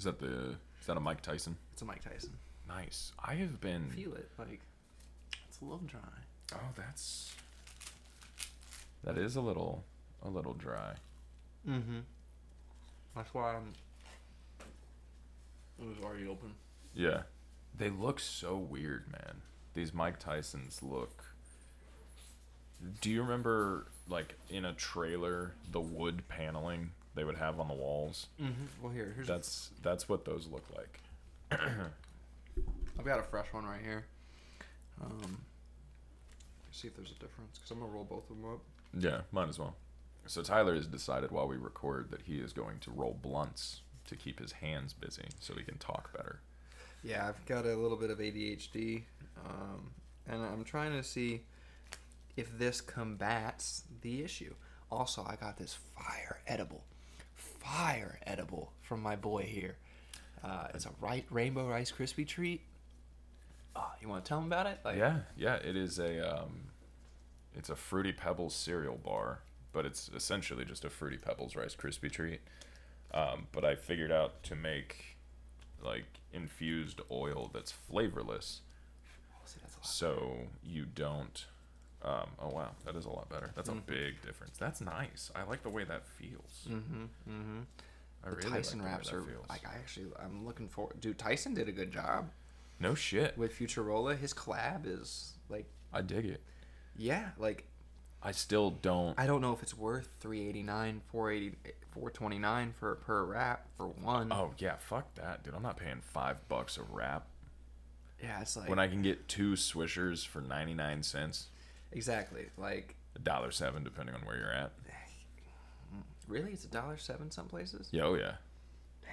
Is that the is that a Mike Tyson? It's a Mike Tyson. Nice. I have been. Feel it, like it's a little dry. Oh, that's that is a little a little dry. Mm-hmm. That's why I'm. It was already open. Yeah. They look so weird, man. These Mike Tysons look. Do you remember, like, in a trailer, the wood paneling they would have on the walls? Mm-hmm. Well, here, here's. That's that's what those look like. I've got a fresh one right here. Um. See if there's a difference, because I'm gonna roll both of them up. Yeah, might as well. So Tyler has decided while we record that he is going to roll blunts to keep his hands busy so he can talk better. Yeah, I've got a little bit of ADHD, um, and I'm trying to see if this combats the issue. Also, I got this fire edible, fire edible from my boy here. Uh, it's a right rainbow rice crispy treat. Oh, you want to tell him about it? Like, Yeah, yeah, it is a um, it's a fruity pebbles cereal bar, but it's essentially just a fruity pebbles rice crispy treat. Um, but I figured out to make like infused oil that's flavorless, Oh, see, that's a lot. so you don't. Um, oh wow, that is a lot better. That's Mhm. a big difference. That's nice. I like the way that feels. Mm-hmm. Mm-hmm. I The really Tyson like the way wraps that are feels. like I actually I'm looking for. Dude, Tyson did a good job No shit. with Futurola. His collab is like I dig it. yeah, like I still don't. I don't know if it's worth 389, 480, 429 for per wrap for one. Oh yeah, fuck that, dude. I'm not paying five bucks a wrap yeah, it's like when I can get two swishers for ninety nine cents, exactly like a dollar seven depending on where you're at. really it's a dollar seven some places. Yeah, oh yeah, Damn,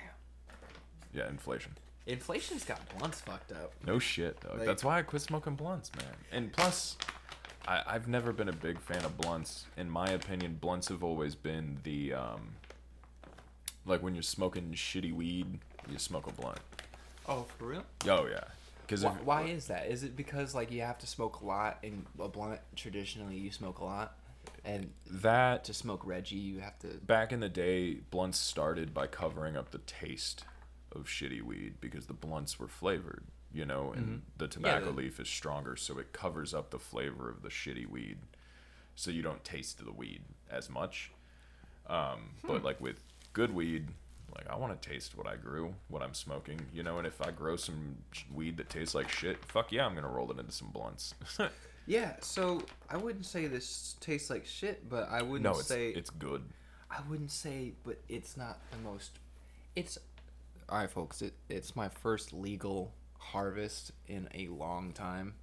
yeah. Inflation. inflation's got blunts fucked up. No shit, dog. Like- That's why I quit smoking blunts, man. And plus, I, I've never been a big fan of blunts. In my opinion, blunts have always been the um, like when you're smoking shitty weed, you smoke a blunt. Oh, for real? Oh yeah, because Why, why is that? Is it because like you have to smoke a lot and a blunt traditionally you smoke a lot, and that to smoke Reggie you have to. back in the day, blunts started by covering up the taste of shitty weed because the blunts were flavored, you know, and the tobacco the- leaf is stronger, so it covers up the flavor of the shitty weed, so you don't taste the weed as much. Um, But like with good weed, like I want to taste what I grew, what I'm smoking, you know, and if I grow some weed that tastes like shit, fuck yeah, I'm gonna roll it into some blunts. Yeah, so I wouldn't say this tastes like shit, but I wouldn't no, it's say it's good. I wouldn't say, but it's not the most. It's all right, folks. It, it's my first legal harvest in a long time,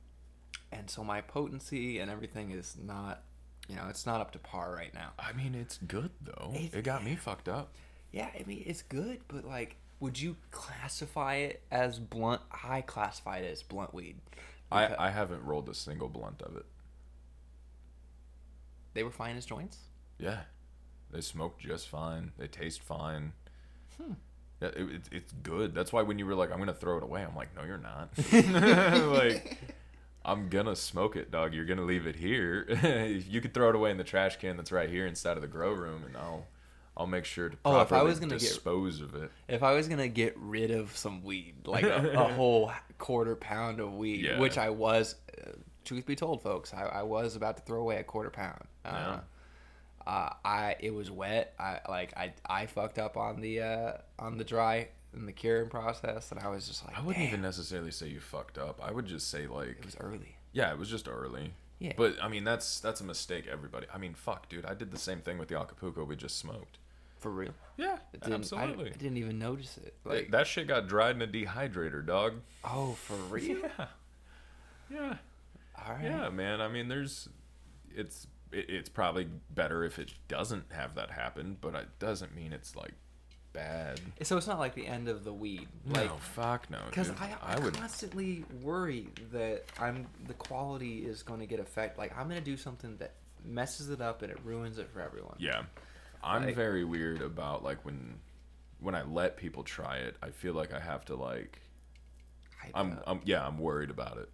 and so my potency and everything is not, you know, it's not up to par right now. I mean, it's good though. It's- it got me fucked up. Yeah, I mean it's good, but like, would you classify it as blunt? I classify it as blunt weed. Because I, I haven't rolled a single blunt of it. they were fine as joints. Yeah, they smoke just fine. They taste fine. Hmm. Yeah, it, it, it's good. That's why when you were like, "I'm gonna throw it away," I'm like, "No, you're not." like, I'm gonna smoke it, dog. You're gonna leave it here. you could throw it away in the trash can that's right here inside of the grow room, and I'll, I'll make sure to Oh, if I was gonna get- dispose of it. If I was gonna get rid of some weed, like a, a whole quarter pound of weed, Yeah. which I was, uh, truth be told, folks, I, I was about to throw away a quarter pound. Uh, Yeah. uh, I it was wet. I like I I fucked up on the uh, on the dry and the curing process, and I was just like, I wouldn't "Damn." even necessarily say you fucked up. I would just say like, It was early. yeah, it was just early. Yeah. But I mean, that's that's a mistake. Everybody. I mean, fuck, dude. I did the same thing with the Acapulco we just smoked. For real. Yeah, It didn't, absolutely. I, I didn't even notice it. Like, Like, that shit got dried in a dehydrator, dog. oh, for real? Yeah. Yeah. All right. Yeah, man. I mean, there's, it's, it, it's probably better if it doesn't have that happen, but it doesn't mean it's like bad. So it's not like the end of the weed. Like, no, fuck no. Because dude. I, I, constantly worry that I'm the quality is going to get affected. Like I'm going to do something that messes it up and it ruins it for everyone. Yeah, I'm Like- very weird about like when, when I let people try it. I feel like I have to like, I'm. I'm, yeah, I'm worried about it.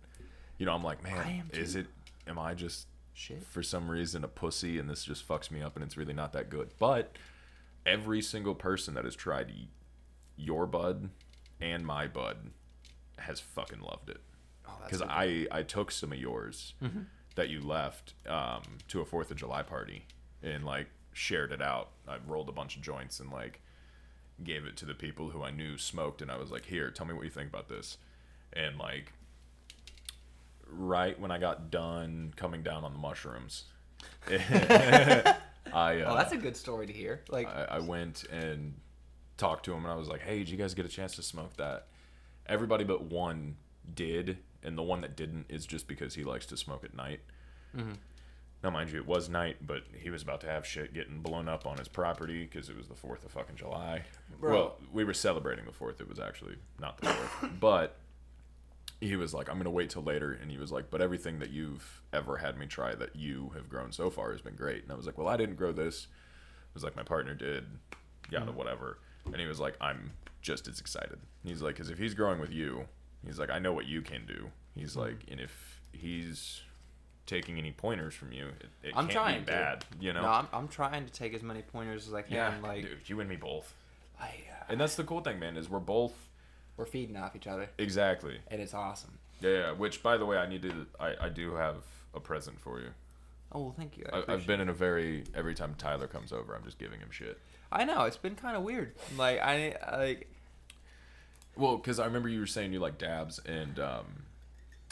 You know, I'm like, man, is it? Am I just shit. for some reason a pussy and this just fucks me up and it's really not that good. But every single person that has tried your bud and my bud has fucking loved it Oh, because good. I I took some of yours Mm-hmm. that you left um, to a Fourth of July party and like shared it out. I rolled a bunch of joints and like gave it to the people who I knew smoked, and I was like, "Here, tell me what you think about this." And like, right when I got done coming down on the mushrooms, I uh, Oh, that's a good story to hear. Like, I, I went and talked to him and I was like, "Hey, did you guys get a chance to smoke that?" Everybody but one did, and the one that didn't is just because he likes to smoke at night. Mm-hmm. Now, mind you, it was night, but he was about to have shit getting blown up on his property because it was the Fourth of fucking July. Bro. Well, we were celebrating the Fourth. It was actually not the Fourth, but he was like, "I'm gonna wait till later," and he was like, "But everything that you've ever had me try that you have grown so far has been great." And I was like, "Well, I didn't grow this." It was like my partner did, yada mm. whatever. And he was like, "I'm just as excited." He's like, "Cause if he's growing with you, he's like, I know what you can do." He's mm. like, and if he's taking any pointers from you, it, it I'm can't trying be bad, you know. no, I'm, I'm trying to take as many pointers as I can. yeah, like, dude, you and me both. I, uh, And that's the cool thing, man, is we're both we're feeding off each other, exactly. and it's awesome. Yeah, yeah. Which, by the way, I need to. I, I do have a present for you. Oh well, thank you. I I've been in a very every time Tyler comes over, I'm just giving him shit. I know it's been kind of weird. Like I I- like Well, because I remember you were saying you like dabs, and um,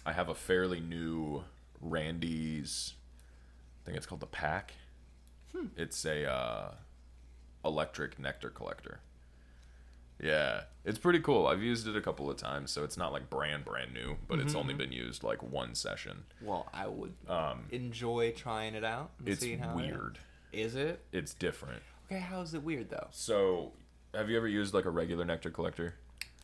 I have a fairly new Randy's. I think it's called the Path. It's a uh, electric nectar collector. Yeah, it's pretty cool. I've used it a couple of times, so it's not like brand brand new, but it's only been used like one session. well, I would Um, enjoy trying it out. And it's seeing how it is. weird. Is it? It's different. Okay, how is it weird though? So, have you ever used like a regular nectar collector?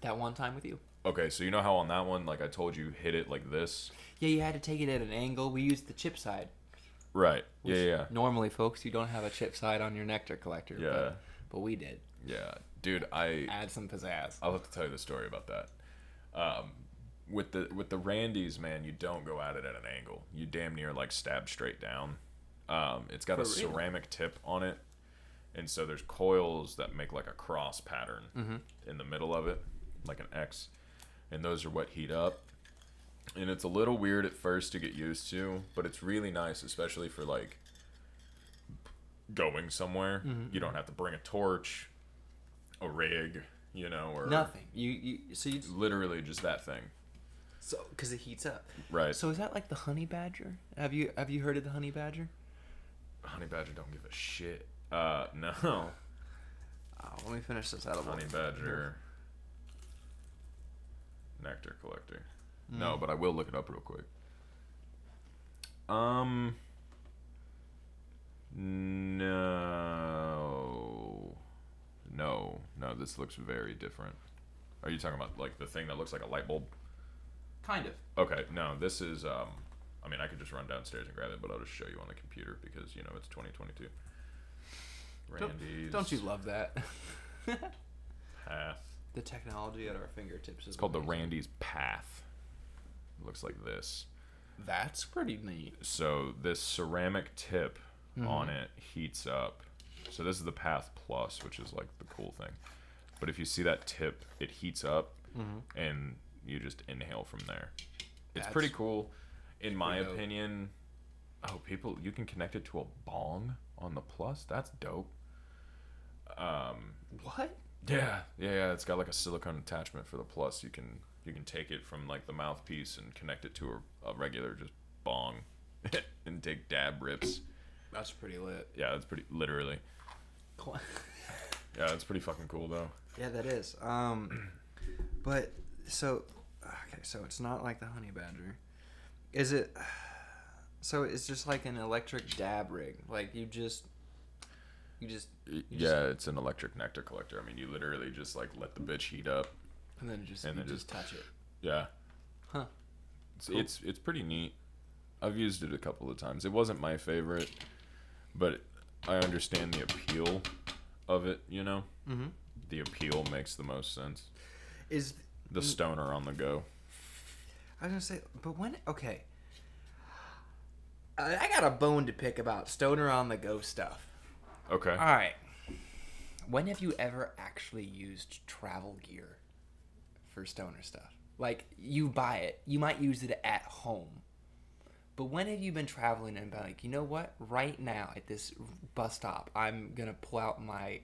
That one time with you. Okay, so you know how on that one, like I told you, hit it like this. Yeah, you had to take it at an angle. We used the chip side. Right. Yeah, yeah, Normally, folks, you don't have a chip side on your nectar collector. yeah. But, but we did. Yeah, dude, I Add some pizzazz. I'll have to tell you the story about that. Um, with the with the Randys, man, you don't go at it at an angle. You damn near like stab straight down. Um, it's got a real? ceramic tip on it, and so there's coils that make like a cross pattern Mm-hmm. in the middle of it, like an X, and those are what heat up. And it's a little weird at first to get used to, but it's really nice, especially for like going somewhere. Mm-hmm. You don't have to bring a torch, a rig, you know, or Nothing. You you so you literally just that thing. so because it heats up. Right. So is that like the honey badger? Have you have you heard of the honey badger? Honey Badger don't give a shit. Uh, no. Oh, let me finish this. Honey Badger. Nectar collector. Mm. No, but I will look it up real quick. Um. No. No. No, this looks very different. Are you talking about like the thing that looks like a light bulb? Kind of. Okay, no, this is um I mean I could just run downstairs and grab it, but I'll just show you on the computer because you know it's twenty twenty two. Randy's Don't you love that? path. The technology at our fingertips is It's called the amazing. Randy's Path. It looks like this. That's pretty neat. So this ceramic tip Mm-hmm. on it heats up. So this is the Path Plus, which is like the cool thing. But if you see that tip, it heats up Mm-hmm. and you just inhale from there. It's That's pretty cool. In my pretty dope. opinion, oh people you can connect it to a bong on the Plus. That's dope. Um What? Yeah, yeah, yeah. It's got like a silicone attachment for the plus. You can you can take it from like the mouthpiece and connect it to a, a regular just bong, and take dab rips. That's pretty lit. Yeah, that's pretty literally. Yeah, that's pretty fucking cool though. yeah, that is. Um, but so okay, so it's not like the honey badger. Is it? So it's just like an electric dab rig. Like you just, you just, You yeah, it's an electric nectar collector. I mean, you literally just like let the bitch heat up. and then just, And then just touch it. Yeah, Huh. it's Cool. it's it's pretty neat. I've used it a couple of times. It wasn't my favorite, but I understand the appeal of it. You know, Mm-hmm. the appeal makes the most sense. Is The stoner on the go. I was gonna say, but when okay, I, I got a bone to pick about stoner on the go stuff. Okay. All right. When have you ever actually used travel gear for stoner stuff? Like you buy it, you might use it at home. But when have you been traveling and been like, you know what? Right now at this bus stop, I'm gonna pull out my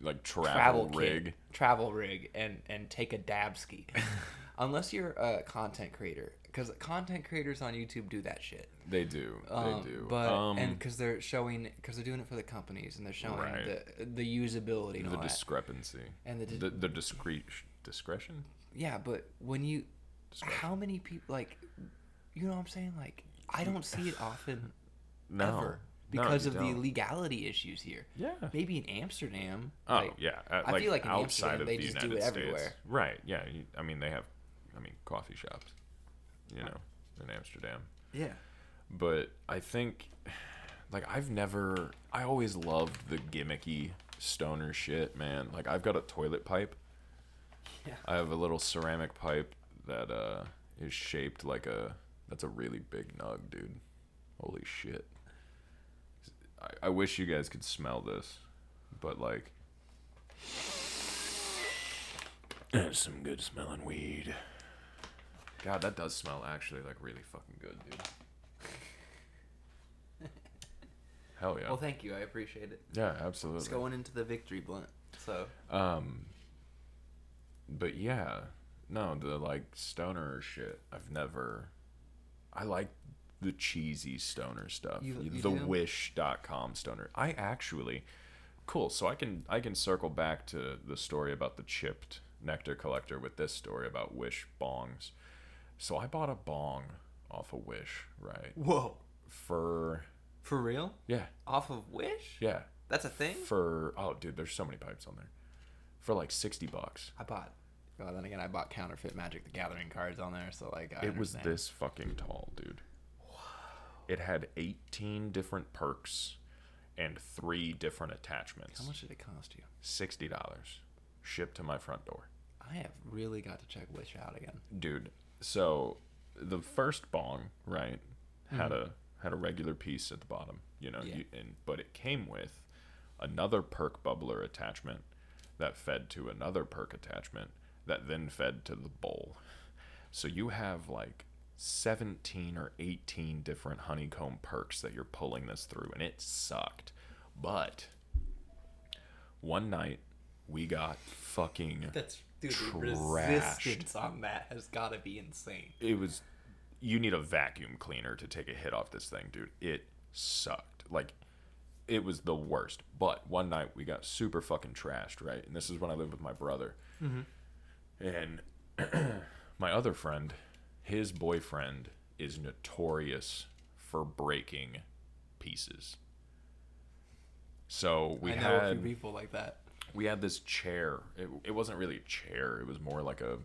Like travel, travel rig. kit, travel rig, and and take a dab ski. Unless you're a content creator, because content creators on YouTube do that shit. They do. Um, they do. But um, and because they're showing, because they're doing it for the companies, and they're showing Right. the the usability and the all that. discrepancy And the dis- the, the discreet discretion. Yeah, but when you, how many people like, you know what I'm saying? Like, I don't see it often No, ever because you of the don't. legality issues here. Yeah. Maybe in Amsterdam. Oh like, yeah, uh, I like feel like in outside Amsterdam of they the just do United it States, everywhere. right? Yeah, I mean they have, I mean coffee shops, you know, in Amsterdam. Yeah. But I think, like I've never, I always loved the gimmicky stoner shit, man. Like I've got a toilet pipe. Yeah. I have a little ceramic pipe that uh is shaped like a. That's a really big nug, dude. Holy shit. I, I wish you guys could smell this, but like. That's some good smelling weed. God, that does smell actually like really fucking good, dude. Hell yeah. Well, thank you. I appreciate it. yeah, absolutely. It's going into the victory blunt. So Um, but yeah, no, the like stoner shit. I've never. I like the cheesy stoner stuff. You- you the do? Wish.com stoner. I actually, cool. So I can I can circle back to the story about the chipped nectar collector with this story about Wish bongs. So I bought a bong off of Wish, right? whoa, For for real? yeah, Off of Wish? yeah. That's a thing. For oh, dude, there's so many pipes on there. For like sixty bucks. I bought. Well, then again, I bought counterfeit Magic the Gathering cards on there, so like I it was understand. this fucking tall, dude. It had 18 different perks and three different attachments. How much did it cost you? $60 shipped to my front door. I have really got to check Wish out again. Dude, so the first bong, right, had a had a regular piece at the bottom, you know, Mm-hmm. Yeah. you, and but it came with another perk bubbler attachment that fed to another perk attachment that then fed to the bowl. So you have like 17 or 18 different honeycomb perks that you're pulling this through, and it sucked. But one night we got fucking. That's dude. the resistance on that has got to be insane. It was. You need a vacuum cleaner to take a hit off this thing, dude. It sucked. Like, it was the worst. But one night we got super fucking trashed, right? And this is when I lived with my brother. Mm-hmm. And my other friend, his boyfriend is notorious for breaking pieces. So we I know a had few people like that. We had this chair. It, it wasn't really a chair. It was more like a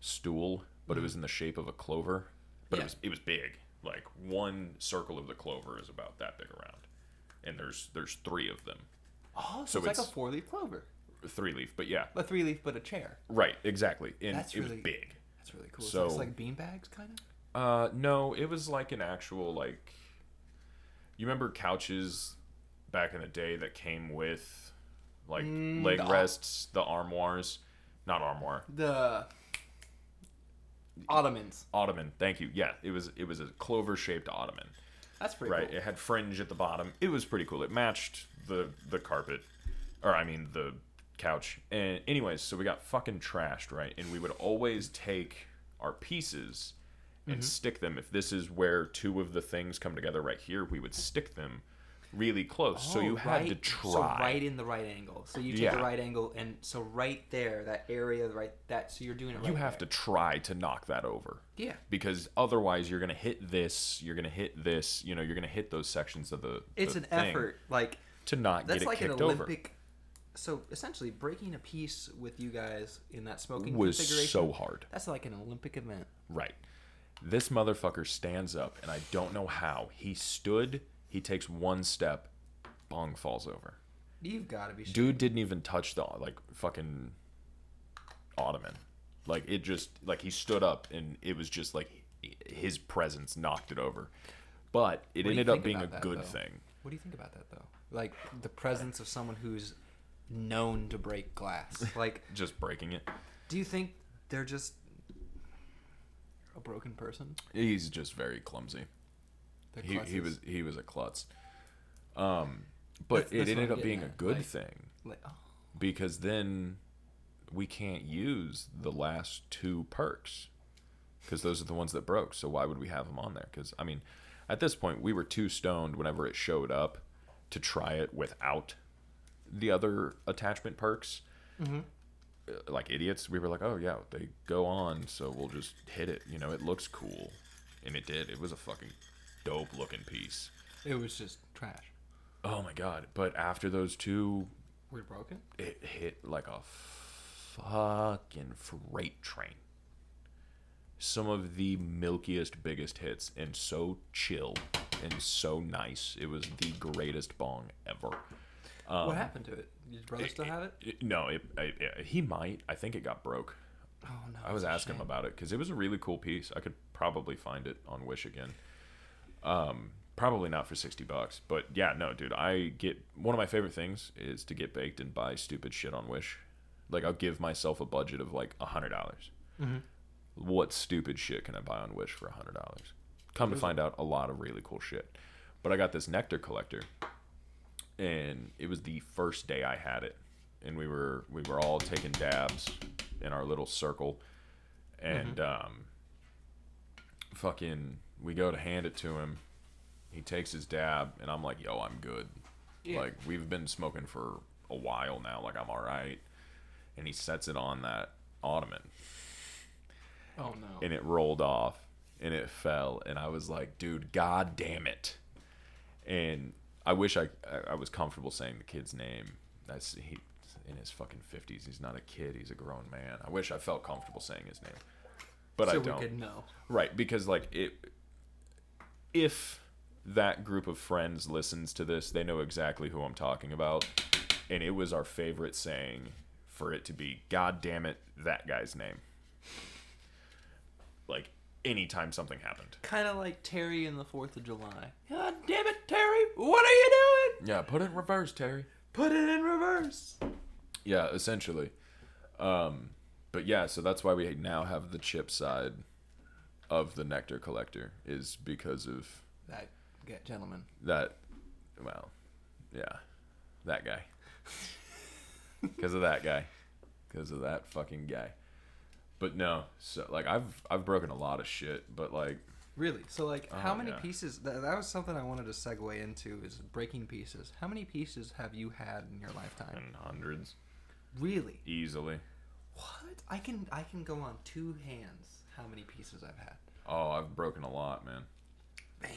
stool, but it was in the shape of a clover. But Yeah. it was it was big. Like one circle of the clover is about that big around, and there's there's three of them, Oh, so, So it's, like a four leaf clover, three leaf. But yeah, a three leaf, but a chair. right, exactly. And That's it really- was big. That's really cool. So, So- it's like bean bags, kind of. Uh, no, it was like an actual like. You remember couches back in the day that came with like Mm, leg the- rests, the armoires, not armoire, The ottomans. ottoman. Thank you. Yeah, it was it was a clover shaped ottoman. That's pretty cool. right. cool. It had fringe at the bottom. It was pretty cool. It matched the the carpet, or I mean the couch. And anyways, so we got fucking trashed, right? And we would always take our pieces and Mm-hmm. stick them. If this is where two of the things come together right here, we would stick them really close. so Oh, you had to right- try. So right in the right angle. So you take Yeah. the right angle, and so right there, that area, right, that. So you're doing it. Right you have there. to try to knock that over. Yeah. Because otherwise, you're gonna hit this. You're gonna hit this. You know, you're gonna hit those sections of the. It's the an effort. Like to not get it like an kicked over. Olympic. So essentially, breaking a piece with you guys in that smoking Was configuration so hard. That's like an Olympic event. Right. This motherfucker stands up, and I don't know how. He stood, he takes one step, bong falls over. You've got to be. Dude didn't even touch the, like, fucking ottoman. Like, it just, like, he stood up, and it was just, like, his presence knocked it over. But it What do you ended up being a that, good though? thing. What do you think about that though? Like the presence of someone who's known to break glass. Like, Just breaking it. do you think they're just a broken person? He's just very clumsy. He, he was he was a klutz. Um, but That's- it that's ended up being a good like- thing like, oh, because then we can't use the last two perks because those are the ones that broke. So why would we have them on there? Because I mean, at this point, we were too stoned whenever it showed up to try it without the other attachment perks. Mm-hmm. Uh, Like idiots, we were like, "Oh yeah, they go on, so we'll just hit it." You know, it looks cool, and it did. It was a fucking dope looking piece. it was just trash. Oh my god! But after those two We're broken. it hit like a fucking freight train. Some of the milkiest, biggest hits, and so chill and so nice. It was the greatest bong ever. Um, what happened to it? Did your brother still have it? it- no, it, it- he might. I think it got broke. Oh no! I was asking him about it because it was a really cool piece. I could probably find it on Wish again. Um, probably not for sixty bucks, but yeah, no, dude. I get one of my favorite things is to get baked and buy stupid shit on Wish. Like I'll give myself a budget of like a hundred dollars. Mhm. What stupid shit can I buy on Wish for a hundred dollars? Come to find out, a lot of really cool shit. But I got this nectar collector, and it was the first day I had it, and we were we were all taking dabs in our little circle, and um, fucking we go to hand it to him. He takes his dab, and I'm like, "Yo, I'm good." Yeah. Like we've been smoking for a while now. Like I'm all right, and he sets it on that ottoman, Oh no! and it rolled off, and it fell, and I was like, "Dude, god damn it!" And I wish I I- was comfortable saying the kid's name. That's he in his fucking fifties. He's not a kid. He's a grown man. I wish I felt comfortable saying his name, but so I don't. could know. Right, because like it if that group of friends listens to this, they know exactly who I'm talking about. And it was our favorite saying for it to be God damn it, that guy's name. Like anytime something happened. Kind of like Terry in the Fourth of July. God damn it, Terry! What are you doing? Yeah, put it in reverse, Terry. Put it in reverse. Yeah, essentially. Um but yeah, so that's why we now have the chip side of the nectar collector is because of That get gentleman. that well yeah that guy because of that guy because of that fucking guy but no so like i've i've broken a lot of shit but like Really? So like, how Oh, many yeah. pieces? That, that was something I wanted to segue into is breaking pieces. How many pieces have you had in your lifetime? in hundreds Really? easily What? I can I can go on two hands how many pieces I've had. oh i've broken a lot man Bam.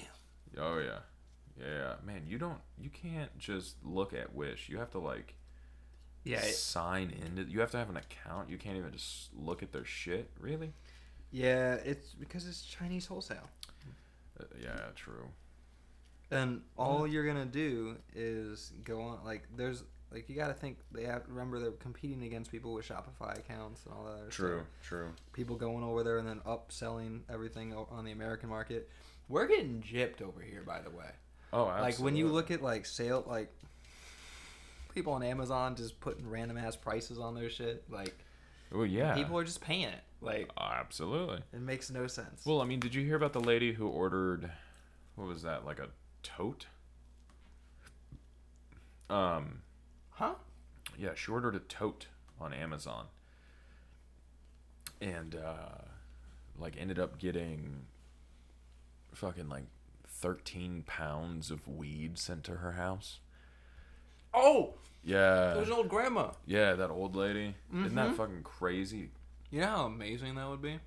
oh yeah yeah man you don't you can't just look at wish you have to like Yeah. It, sign into you have to have an account you can't even just look at their shit really yeah. It's because it's Chinese wholesale, uh, yeah true and all you're gonna do is go on like there's like you got to think they have remember they're competing against people with Shopify accounts and all that. Other true Stuff. true People going over there and then upselling everything on the American market. We're getting gypped over here, by the way. oh like when you look at like sale like people on Amazon just putting random ass prices on their shit like oh yeah people are just paying it like Oh, absolutely. it makes no sense Well, I mean, did you hear about the lady who ordered what was that, like a tote? Um, huh yeah, she ordered a tote on Amazon. And uh like ended up getting fucking like 13 pounds of weed sent to her house. oh Yeah. there's an old grandma Yeah, that old lady. Isn't that Mhm. fucking crazy you know how amazing that would be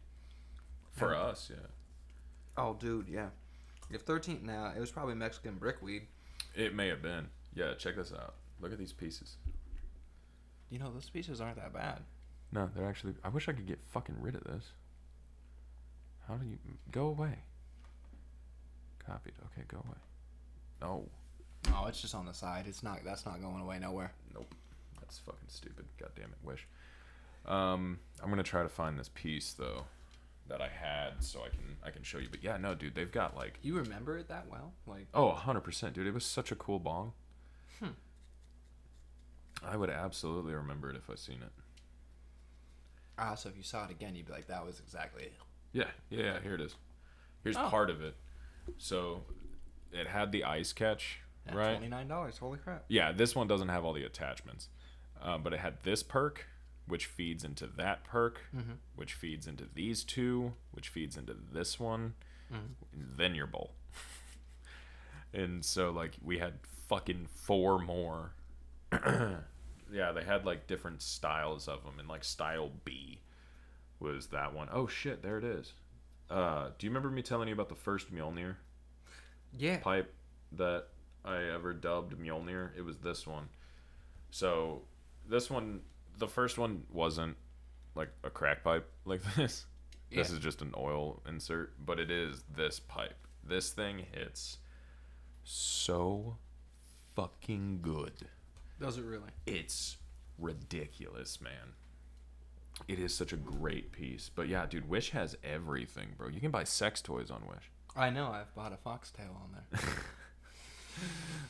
for Yeah. us, yeah. oh dude yeah if 13 now it was probably Mexican brickweed It may have been. Yeah, check this out. Look at these pieces. you know those pieces aren't that bad No, they're actually. I wish I could get fucking rid of this. How do you go away? Copied. Okay, go away. No, no it's just on the side it's not that's not going away nowhere nope. That's fucking stupid. God damn it, wish. Um, I'm gonna try to find this piece though. that I had, so I can I can show you. But yeah, no, dude, they've got like You remember it that well? Like, oh, hundred percent, dude. It was such a cool bong. I would absolutely remember it if I seen it. ah, so if you saw it again, you'd be like, that was exactly it. Yeah, yeah, yeah. Here it is. Here's Oh. part of it. So, it had the ice catch, At right? $29. Holy crap. Yeah, this one doesn't have all the attachments, uh, but it had this perk, which feeds into that perk, Mm-hmm. which feeds into these two, which feeds into this one, Mm-hmm. then your bowl. and so like we had fucking four more. yeah, they had like different styles of them, and like style B was that one. Oh shit, there it is. Uh, do you remember me telling you about the first Mjolnir? Yeah. pipe that I ever dubbed Mjolnir. It was this one. So this one, the first one wasn't like a crack pipe like this. This is just an oil insert, but it is this pipe. This thing hits so fucking good. Does it really? It's ridiculous, man. It is such a great piece. But yeah, dude, Wish has everything, bro. You can buy sex toys on Wish. I know. I've bought a foxtail on there.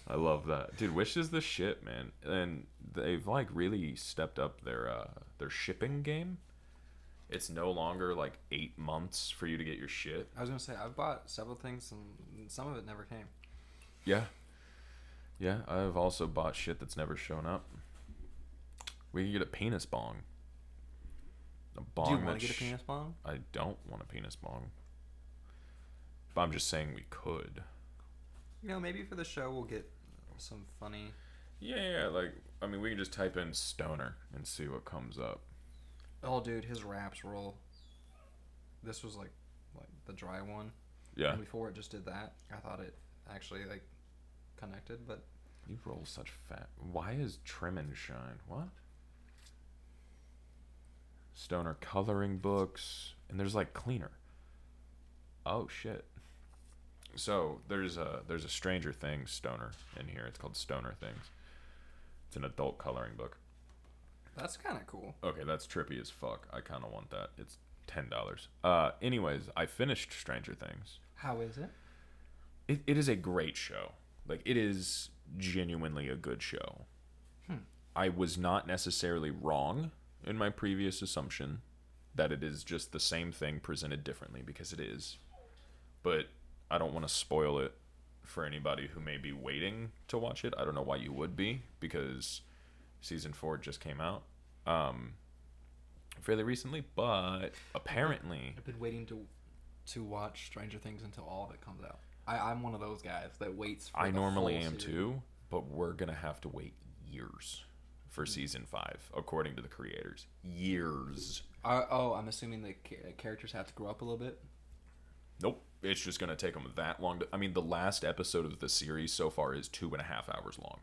I love that, dude. Wish is the shit, man, and they've like really stepped up their uh, their shipping game. It's no longer like eight months for you to get your shit. I was gonna say I've bought several things and some of it never came. Yeah, yeah. I've also bought shit that's never shown up. We can get a penis bong. A bong. Do you want to get a penis bong? I don't want a penis bong. But I'm just saying we could. You know, maybe for the show we'll get some funny. Yeah, yeah. Like, I mean, we can just type in stoner and see what comes up. Oh, dude, his raps roll. This was like, like the dry one. Yeah. And before it just did that, I thought it actually like connected, but You roll such fat. Why is trim and shine? What? Stoner coloring books, and there's like cleaner. Oh shit. So there's a there's a Stranger Things stoner in here. It's called Stoner Things. It's an adult coloring book. that's kind of cool. Okay, that's trippy as fuck. I kind of want that. It's ten dollars. Uh, anyways, I finished Stranger Things. How is it? It, it is a great show. Like it is genuinely a good show. Hmm. I was not necessarily wrong in my previous assumption that it is just the same thing presented differently because it is. But I don't want to spoil it for anybody who may be waiting to watch it. I don't know why you would be because season 4 just came out um fairly recently, but apparently I've been waiting to to watch Stranger Things until all of it comes out. I, I'm one of those guys that waits. For I the normally whole am series. too, but we're gonna have to wait years for season five, according to the creators. Years. Uh, oh, I'm assuming the ca- characters have to grow up a little bit. Nope. It's just gonna take them that long. To, I mean, the last episode of the series so far is two and a half hours long.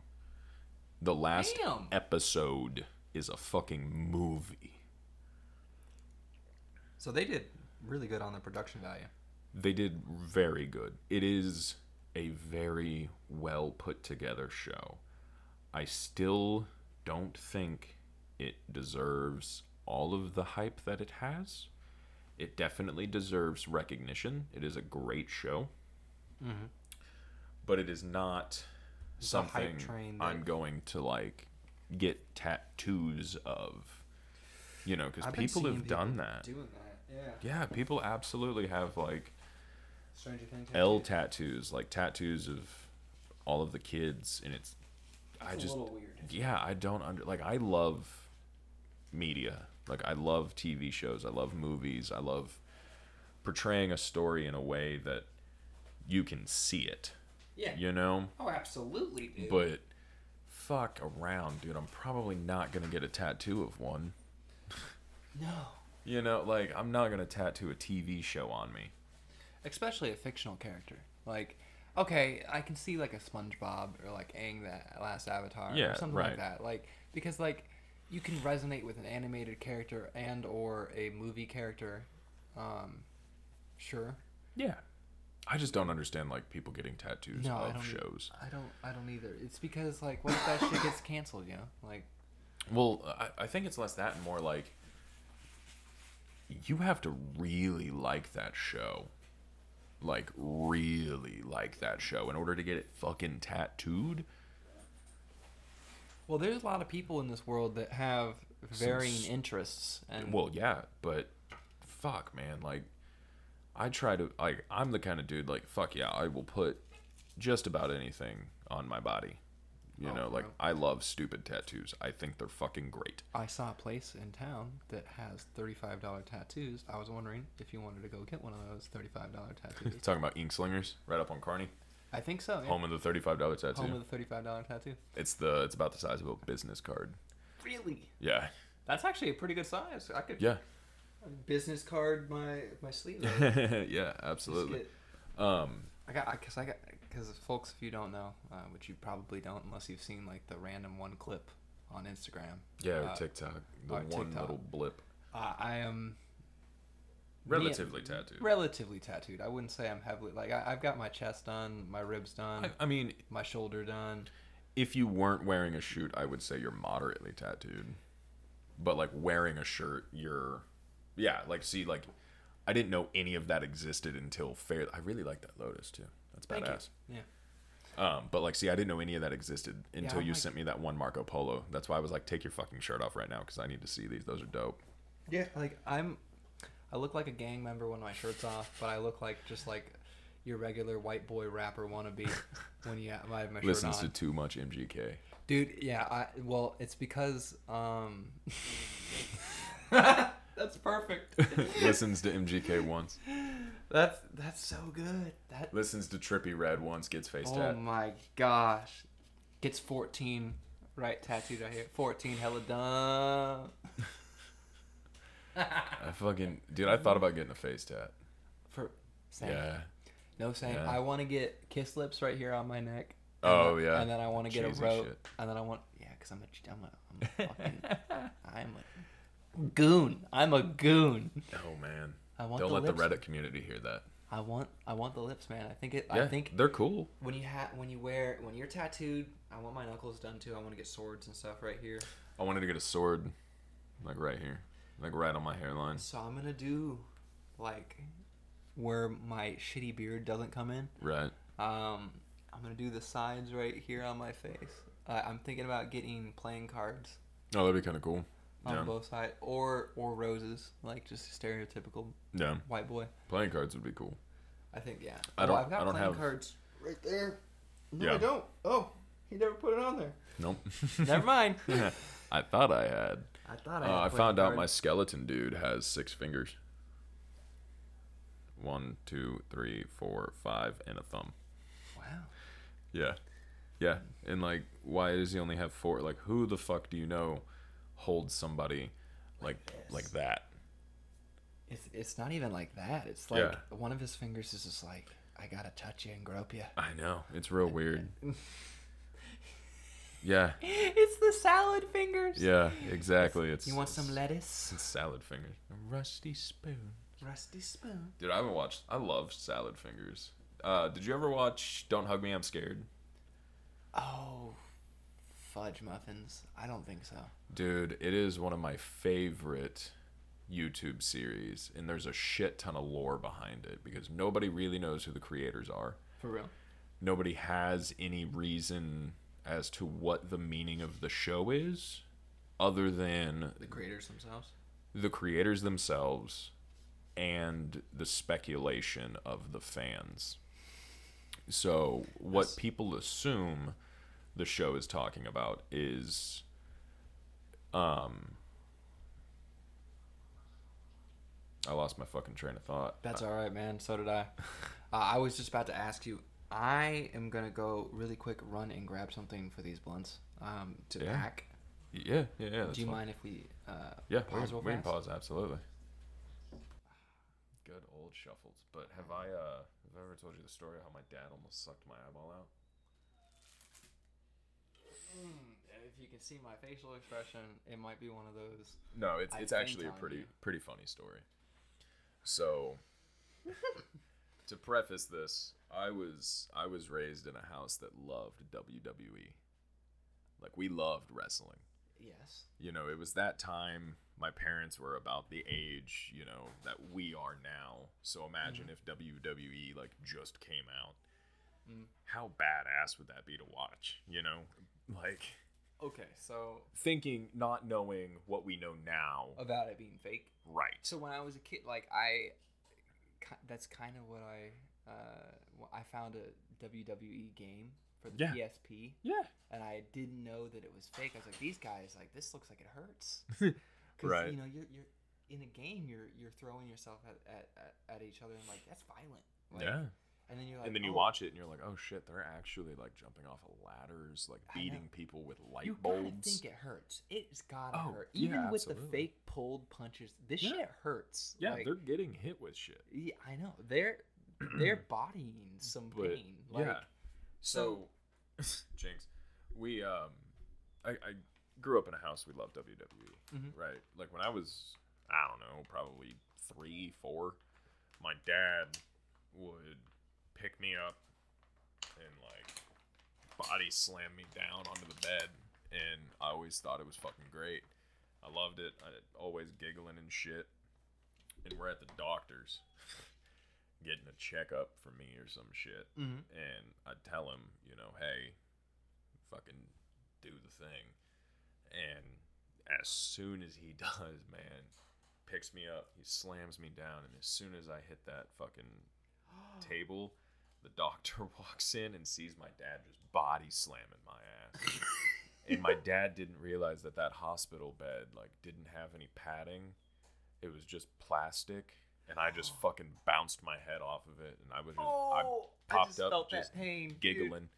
The last Damn. episode is a fucking movie. So they did really good on the production value. They did very good. It is a very well put together show. I still don't think it deserves all of the hype that it has. It definitely deserves recognition. It is a great show, Mm-hmm. but it is not It's something I'm going to like get tattoos of. You know, because people have done that. Doing that, yeah. Yeah, people absolutely have like Stranger Things. L tattoos, like tattoos of all of the kids, and it's. I It's a just little weird. yeah, I don't under like I love media. Like I love TV shows. I love movies. I love portraying a story in a way that you can see it. Yeah. You know, Oh, absolutely, dude. but fuck around, dude. I'm probably not gonna get a tattoo of one. no. You know, like I'm not gonna tattoo a TV show on me. Especially a fictional character. Like, okay, I can see like a SpongeBob or like Aang that last Avatar Yeah, or something right. like that. Like because like you can resonate with an animated character and or a movie character. Um, sure. Yeah. I just don't understand like people getting tattoos No, of e- shows. I don't. I don't either. It's because like, what if that shit gets canceled? You know, like. Well, I, I think it's less that and more like you have to really like that show. Like really like that show in order to get it fucking tattooed. Well, there's a lot of people in this world that have varying interests, and Well, yeah, but fuck, man, like I try to like I'm the kind of dude like fuck yeah, I will put just about anything on my body. You Oh, know, like bro. I love stupid tattoos. I think they're fucking great. I saw a place in town that has thirty-five dollar tattoos. I was wondering if you wanted to go get one of those thirty-five dollar tattoos. Talking about ink slingers, right up on Carney, I think so. Yeah. home of the thirty-five dollar tattoo. Home of the thirty-five dollar tattoo. It's the it's about the size of a business card. Really? Yeah, That's actually a pretty good size. I could yeah, business card my my sleeve. yeah, absolutely. Just Um, I got because I got because folks, if you don't know, uh, which you probably don't unless you've seen like the random one clip on Instagram. yeah, or Uh, TikTok, the or one TikTok. little blip. Uh, I am Relatively me- tattooed. Relatively tattooed. I wouldn't say I'm heavily like I, I've got my chest done, my ribs done, I, I mean, my shoulder done. if you weren't wearing a shoot, I would say you're moderately tattooed. But like wearing a shirt, you're yeah, like see like I didn't know any of that existed until fair I really like that Lotus too. That's Thank you. badass. Yeah. Um, but like see I didn't know any of that existed until I'm you like- sent me that one Marco Polo. That's why I was like take your fucking shirt off right now cuz I need to see these. Those are dope. Yeah, like I'm, I look like a gang member when my shirt's off, but I look like just like your regular white boy rapper wannabe when you have have my shirt Listens on. to too much MGK. Dude, yeah, I well, it's because um, that's perfect. Listens to MGK once. That's that's so good. That Listens to Trippie Redd once. Gets face oh my gosh, gets fourteen right tattooed right here. Fourteen, hella dumb. I fucking dude. I thought about getting a face tat. For same. Yeah. No, same. Yeah. I want to get kiss lips right here on my neck. Oh, then- yeah. And then I want to get a rope. shit. And then I want yeah, because I'm a I'm a, I'm a fucking I'm a goon. I'm a goon. Oh man. I want Don't the let lips. the Reddit community hear that. I want I want the lips, man. I think it. Yeah, I think they're cool. when you ha- when you wear when you're tattooed, I want my knuckles done too. I want to get swords and stuff right here. I wanted to get a sword, like right here, like right on my hairline. So I'm gonna do like where my shitty beard doesn't come in. Right. Um, I'm gonna do the sides right here on my face. Uh, I'm thinking about getting playing cards Oh, that'd be kind of cool. On Yeah. both sides, or or roses, like just a stereotypical Yeah. white boy. Playing cards would be cool. I think yeah. I don't- I've got I don't playing have- cards right there. No, Yeah. I don't. Oh, he never put it on there. Nope. Never mind. I thought I had. I thought Uh, I. Had I playing found out my skeleton dude has six fingers. One, two, three, four, five, and a thumb. Wow. Yeah. Yeah. And like, why does he only have four? Like, who the fuck do you know holds somebody like this. like that? It's it's not even like that. It's like Yeah. one of his fingers is just like I gotta touch you and grope you. I know. It's real weird. Yeah. it's the salad fingers. Yeah, exactly. It's You want some lettuce? it's salad fingers. A rusty spoon. Rusty spoon. Dude, I haven't watched. I love salad fingers. Uh, did you ever watch Don't Hug Me, I'm Scared? Fudge muffins. I don't think so. Dude, it is one of my favorite YouTube series, and there's a shit ton of lore behind it because nobody really knows who the creators are. For real. Nobody has any reason as to what the meaning of the show is, other than The creators themselves. the creators themselves and the speculation of the fans. So, what Yes. people assume the show is talking about is um I lost my fucking train of thought. That's all right, man. So did I. Uh, I was just about to ask you. I am gonna go really quick, run and grab something for these blunts um, to Yeah. pack. Yeah, yeah, yeah. Do you fine. mind if we uh, Yeah, we, pause real we can pause absolutely. Good old shuffles. But have I uh have I ever told you the story of how my dad almost sucked my eyeball out? Mm, if you can see my facial expression, it might be one of those. No, it's I it's actually a pretty you. pretty funny story. So, to preface this, I was I was raised in a house that loved WWE. Like we loved wrestling. Yes. You know, it was that time my parents were about the age, you know, that we are now. So imagine Mm-hmm. if WWE like just came out. Mm. How badass would that be to watch? You know, like Okay, so thinking, not knowing what we know now. about it being fake. Right. So when I was a kid, like I, that's kind of what I, uh, I found a WWE game for the Yeah. PSP, Yeah. and I didn't know that it was fake. I was like, these guys, like, this looks like it hurts. Because Right. you know, you're you're in a game, you're you're throwing yourself at at, at, each other, and like that's violent. Like, yeah. And then you're like, and then you oh, watch it and you're like, oh shit, they're actually like jumping off of ladders, like beating people with light You gotta think it hurts. It's gotta Oh, hurt. yeah, Even with the fake pulled punches, this Yeah. shit hurts. yeah, Like, they're getting hit with shit. Yeah, I know. They're they're bodying some But pain. Like, yeah. So, Jinx, we um, I, I grew up in a house we loved WWE, Mhm. right? Like when I was, I don't know, probably three, four, my dad would pick me up and like body slam me down onto the bed, and I always thought it was fucking great. I loved it. I always giggling and shit. And we're at the doctor's getting a checkup for me or some shit. Mhm. And I tell him, you know, hey, fucking do the thing. And as soon as he does, man, picks me up, he slams me down, and as soon as I hit that fucking table, the doctor walks in and sees my dad just body slamming my ass. and my dad didn't realize that that hospital bed like didn't have any padding. It was just plastic, and I just fucking bounced my head off of it, and I was just Oh, I I popped just up felt that just pain, dude. giggling.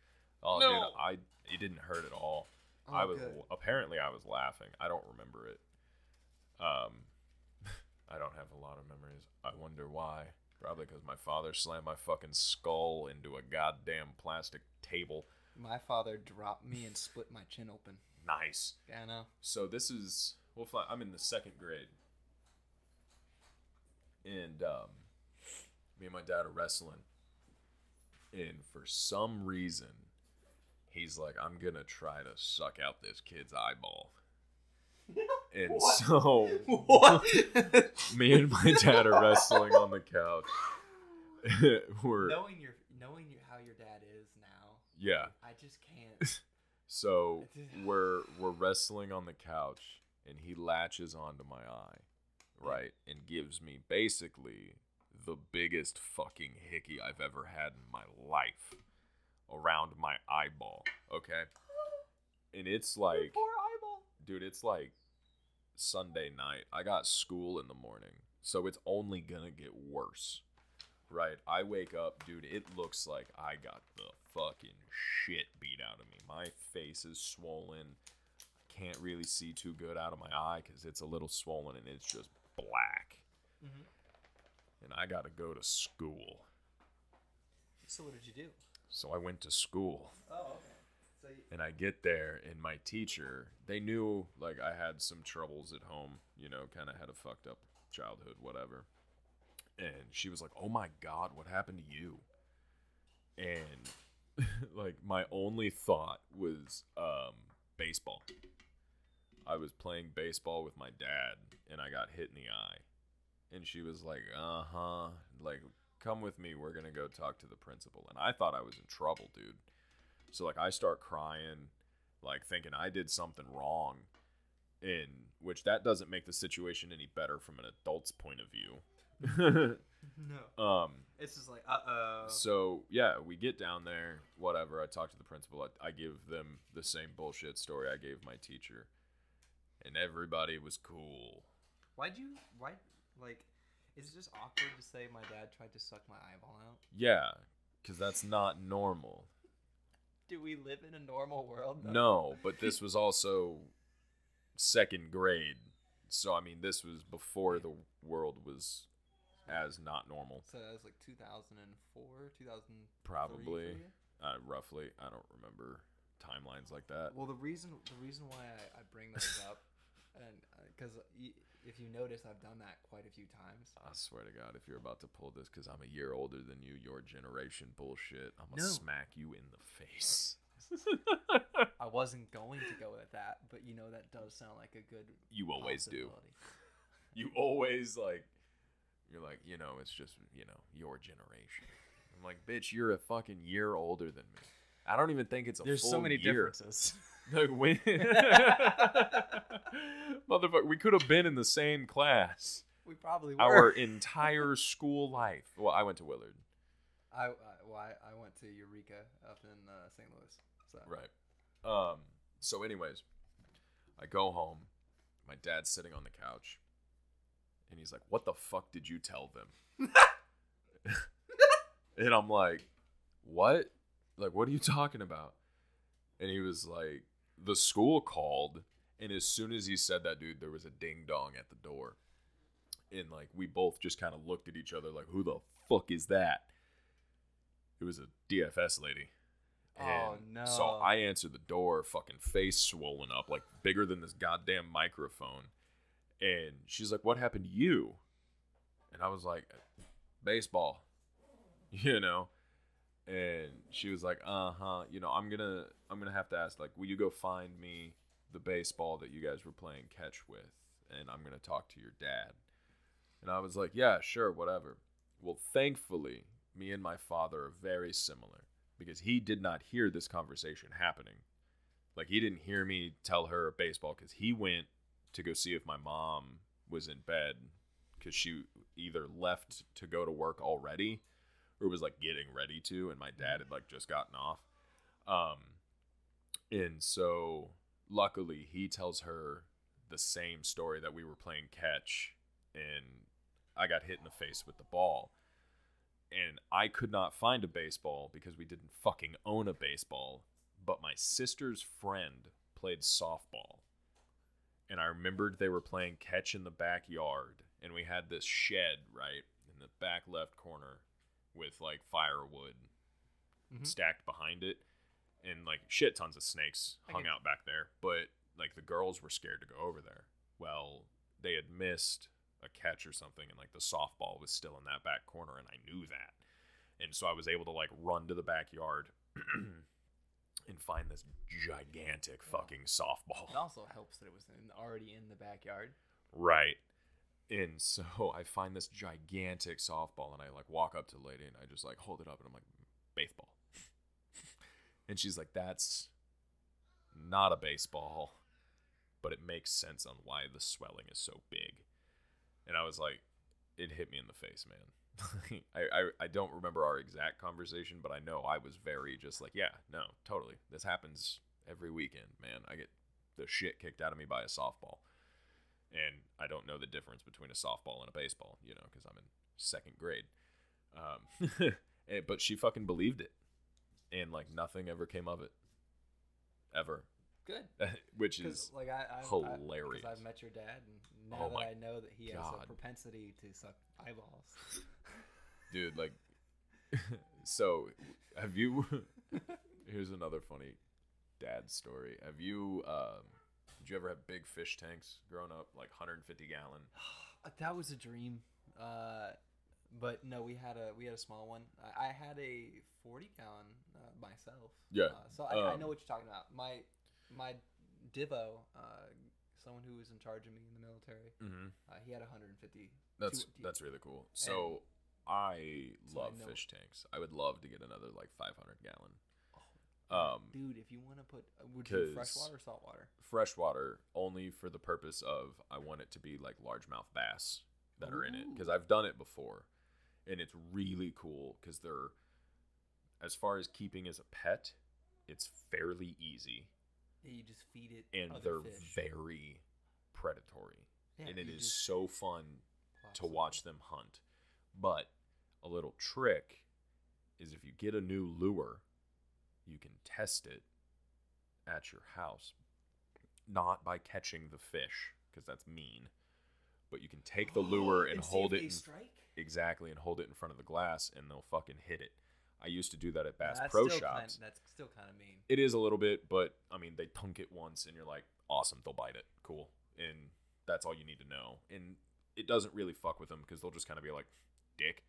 Oh, No. dude, I it didn't hurt at all. Oh, I was good. apparently I was laughing. I don't remember it. Um, I don't have a lot of memories. I wonder why. Probably because my father slammed my fucking skull into a goddamn plastic table. My father dropped me and split my chin open. Nice. Yeah, I know. So this is well, I'm in the second grade, and um, me and my dad are wrestling, and for some reason, he's like, "I'm gonna try to suck out this kid's eyeball," and so What? me and my dad are wrestling on the couch. we're knowing your knowing your, how your dad is now, yeah. I just can't. So we're we're wrestling on the couch, and he latches onto my eye, right, and gives me basically the biggest fucking hickey I've ever had in my life around my eyeball. Okay, and it's like, Poor eyeball. dude, it's like Sunday night. I got school in the morning, so it's only gonna get worse. Right, I wake up, dude. It looks like I got the fucking shit beat out of me. My face is swollen. I can't really see too good out of my eye because it's a little swollen and it's just black. Mm-hmm. And I got to go to school. So what did you do? So I went to school. Oh, okay. And I get there, and my teacher, they knew like I had some troubles at home, you know, kind of had a fucked up childhood, whatever. And she was like, "Oh my god, what happened to you?" And like my only thought was um, baseball. I was playing baseball with my dad, and I got hit in the eye. And she was like, "Uh huh, like come with me. We're gonna go talk to the principal." And I thought I was in trouble, dude. So like I start crying, like thinking I did something wrong, in which that doesn't make the situation any better from an adult's point of view. no. um. It's just like, uh oh. So yeah, we get down there. Whatever. I talk to the principal. I, I give them the same bullshit story I gave my teacher, and everybody was cool. Why'd you? Why? Like, is it just awkward to say my dad tried to suck my eyeball out? Yeah, because that's not normal. Do we live in a normal world? though? No, but this was also second grade. So I mean, this was before the world was as not normal. So that was like 2004, 2000 Probably, uh, roughly. I don't remember timelines like that. Well, the reason the reason why I, I bring those up, and because if you notice, I've done that quite a few times. I swear to God, if you're about to pull this because I'm a year older than you, your generation bullshit, I'm gonna No. smack you in the face. I wasn't going to go with that, but you know that does sound like a good. You always do. possibility. you always like you're like, you know, it's just, you know, your generation. I'm like, bitch, you're a fucking year older than me. I don't even think it's a full year. There's full so many year. differences. Like when Motherfucker, we could have been in the same class We probably were. our entire school life. Well, I went to Willard. I, I well, I, I went to Eureka up in uh, St. Louis. So Right. Um, so anyways, I go home. My dad's sitting on the couch. And he's like, What the fuck did you tell them? and I'm like, What? Like, what are you talking about? And he was like, The school called. And as soon as he said that, dude, there was a ding dong at the door. And like, we both just kind of looked at each other like, Who the fuck is that? It was a DFS lady. Oh, And no. So I answered the door, fucking face swollen up, like bigger than this goddamn microphone. And she's like, What happened to you? And I was like, Baseball. You know? And she was like, Uh huh. You know, I'm gonna I'm gonna have to ask, like, will you go find me the baseball that you guys were playing catch with? And I'm gonna talk to your dad. And I was like, Yeah, sure, whatever. Well, thankfully, me and my father are very similar because he did not hear this conversation happening. Like he didn't hear me tell her baseball because he went to go see if my mom was in bed because she either left to go to work already or was like getting ready to, and my dad had like just gotten off. Um, and so luckily he tells her the same story that we were playing catch and I got hit in the face with the ball and I could not find a baseball because we didn't fucking own a baseball. But my sister's friend played softball. And I remembered they were playing catch in the backyard. And we had this shed, right, in the back left corner with like firewood mm-hmm. stacked behind it. And like shit tons of snakes hung out back there. But like the girls were scared to go over there. Well, they had missed a catch or something and like the softball was still in that back corner and I knew that. And so I was able to like run to the backyard and find this gigantic fucking softball. it also helps that it was in, already in the backyard. Right. And so I find this gigantic softball and I like walk up to the lady and I just like hold it up and I'm like, baseball. and she's like, that's not a baseball, but it makes sense on why the swelling is so big. And I was like, it hit me in the face, man. I, I, I don't remember our exact conversation, but I know I was very just like, yeah, no, totally. This happens every weekend, man. I get the shit kicked out of me by a softball and I don't know the difference between a softball and a baseball, you know, because I'm in second grade. Um, and- but she fucking believed it, and like nothing ever came of it, ever, Good. which is like I, I hilarious. Because I've met your dad, and now Oh that I know that he has a propensity to suck eyeballs. dude. Like, so have you? here's another funny dad story. Have you? Um, you ever have big fish tanks growing up, like 150 gallon? Uh, that was a dream. Uh, but no, we had a we had a small one. I, I had a forty gallon uh, myself. Yeah, Uh, so I, I um, know what you're talking about. My my Divo, uh, someone who was in charge of me in the military, Mm-hmm. uh, he had 150. That's two- that's really cool. So I So I love know- fish tanks. I would love to get another like 500 gallon. Um, dude, if you want to put, uh, would you freshwater or saltwater? freshwater only for the purpose of I want it to be like largemouth bass that are in it because I've done it before, and it's really cool because they're as far as keeping as a pet, it's fairly easy Yeah, you just feed it and they're fish. very predatory, Yeah, and it is so fun to watch them hunt. But a little trick is if you get a new lure, you can test it at your house. Not by catching the fish, because that's mean. But you can take the lure and, see hold it in, exactly and hold it in front of the glass and they'll fucking hit it. I used to do that at Bass That's Pro Shops. Kind, that's still kind of mean. It is a little bit, but I mean, they tunk it once, and you're like, awesome, they'll bite it, cool, and that's all you need to know. And it doesn't really fuck with them because they'll just kind of be like, dick,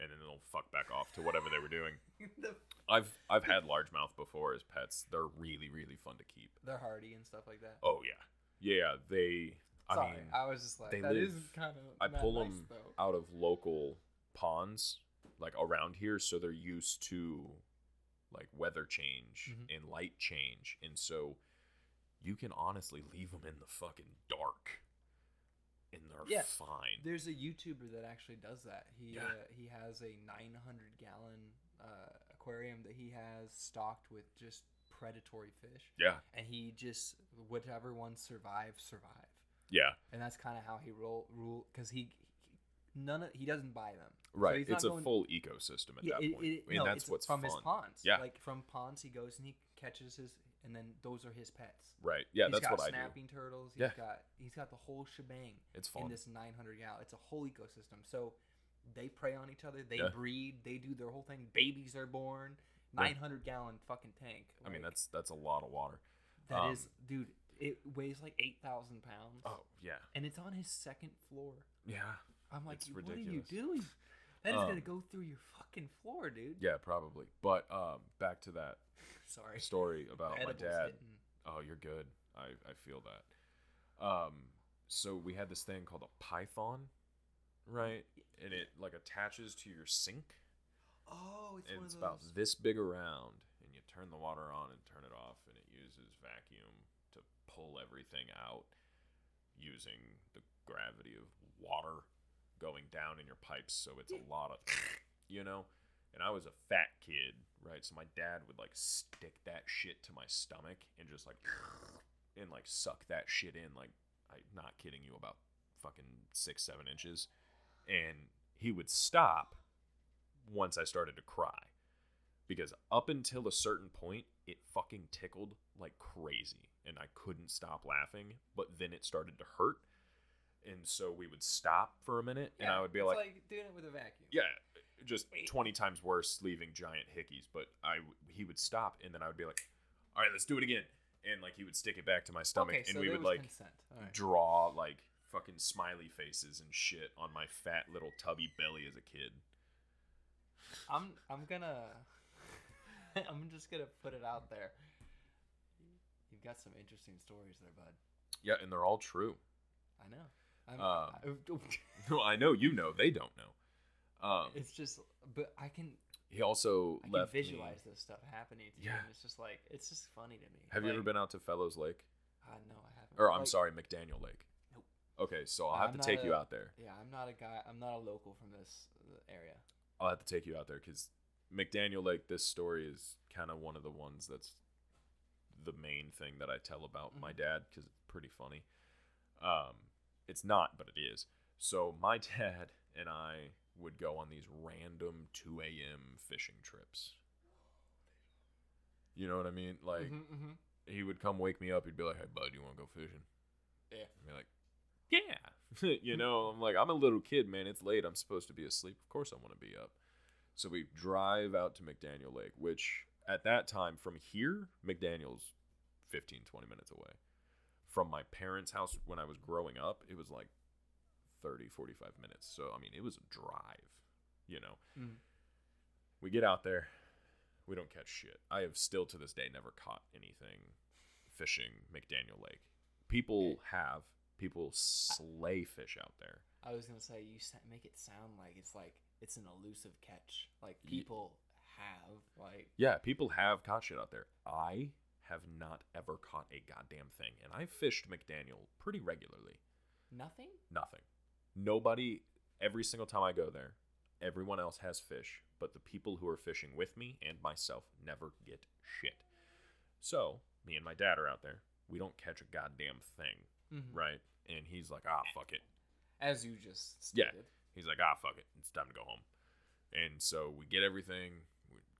and then they'll fuck back off to whatever they were doing. The- I've I've had largemouth before as pets. They're really really fun to keep. They're hardy and stuff like that. Oh yeah, yeah. They I Sorry, mean, I was just like they that is live- kind of. I pull nice, them though. out of local ponds, like around here, so they're used to like weather change Mhm. and light change, and so you can honestly leave them in the fucking dark, and they're Yeah. fine. There's a YouTuber that actually does that. He Yeah. uh, he has a 900 gallon uh, aquarium that he has stocked with just predatory fish, yeah, and he just whatever ones survive survive, yeah, and that's kind of how he roll rule because he, he none of he doesn't buy them. Right. not it's a going- full ecosystem at Yeah, that it- point, it- and no, that's it's what's from fun. his ponds. Yeah. like from ponds he goes and he catches his, and then those are his pets. Right. Yeah, He's that's got what I do. snapping turtles. He's Yeah. got he's got the whole shebang. It's fun. in this 900 gallon. It's a whole ecosystem. So they prey on each other. They Yeah. breed. They do their whole thing. Babies are born. 900 gallon fucking tank. I mean, that's that's a lot of water. that um, is, dude. It weighs like 8,000 pounds. Oh yeah, And it's on his second floor. yeah, I'm like, what are you doing? That is Um, gonna go through your fucking floor, dude. yeah, probably. But um, back to that Sorry. story about my dad. hitting. Oh, you're good. I, I feel that. Um, so we had this thing called a python, right? And it like attaches to your sink. Oh, it's it's about this big around, and you turn the water on and turn it off, and it uses vacuum to pull everything out using the gravity of water going down in your pipes. So it's a lot of, you know. And I was a fat kid, right? So my dad would like stick that shit to my stomach and just like, and like suck that shit in, like, I'm not kidding you, about fucking six, seven inches. And he would stop once I started to cry. Because up until a certain point, it fucking tickled like crazy. And I couldn't stop laughing. But then it started to hurt. And so we would stop for a minute. and I would be it's like, doing it with a vacuum. yeah, just 20 times worse, leaving giant hickeys. But I, he would stop. And then I would be like, all right, let's do it again. And like he would stick it back to my stomach. Okay, and so we would like right. draw like fucking smiley faces and shit on my fat little tubby belly as a kid. I'm I'm gonna I'm just gonna put it out there. You've got some interesting stories there, bud. Yeah, and they're all true. I know. I'm, Um, I- No, I know you know. They don't know. Um, it's just, but I can he also I can left visualize me. this stuff happening to Yeah. and it's just like it's just funny to me. Have you ever Like, been out to Fellows Lake? Uh, no, I haven't. Or I'm Like, sorry, McDaniel Lake. Nope. Okay, so I'll I'm have to not take you out there. Yeah, I'm not a guy. I'm not a local from this uh, area. I'll have to take you out there because McDaniel Lake. This story is kind of one of the ones that's the main thing that I tell about my dad because it's pretty funny. Um, it's not, but it is. So my dad and I would go on these random 2 a.m. fishing trips. You know what I mean? Like Mm-hmm. he would come wake me up. He'd be like, "Hey, bud, you want to go fishing?" Yeah. I'd be like, "Yeah." you know, I'm like, I'm a little kid, man. It's late. I'm supposed to be asleep. Of course, I want to be up. So we drive out to McDaniel Lake, which at that time from here, McDaniel's 15, 20 minutes away. From my parents' house when I was growing up, it was like 30, 45 minutes. So, I mean, it was a drive, you know. Mhm. We get out there. We don't catch shit. I have still to this day never caught anything fishing McDaniel Lake. People have. People slay fish out there. I was gonna say you make it sound like it's like it's an elusive catch. Like people have like Yeah, people have caught shit out there. I have not ever caught a goddamn thing. And I've fished McDaniel pretty regularly. nothing. Nothing. Nobody, every single time I go there, everyone else has fish, but the people who are fishing with me and myself never get shit. So, me and my dad are out there. We don't catch a goddamn thing, right? And he's like, ah, fuck it. As you just stated. Yeah. He's like, ah, fuck it. It's time to go home. And so we get everything,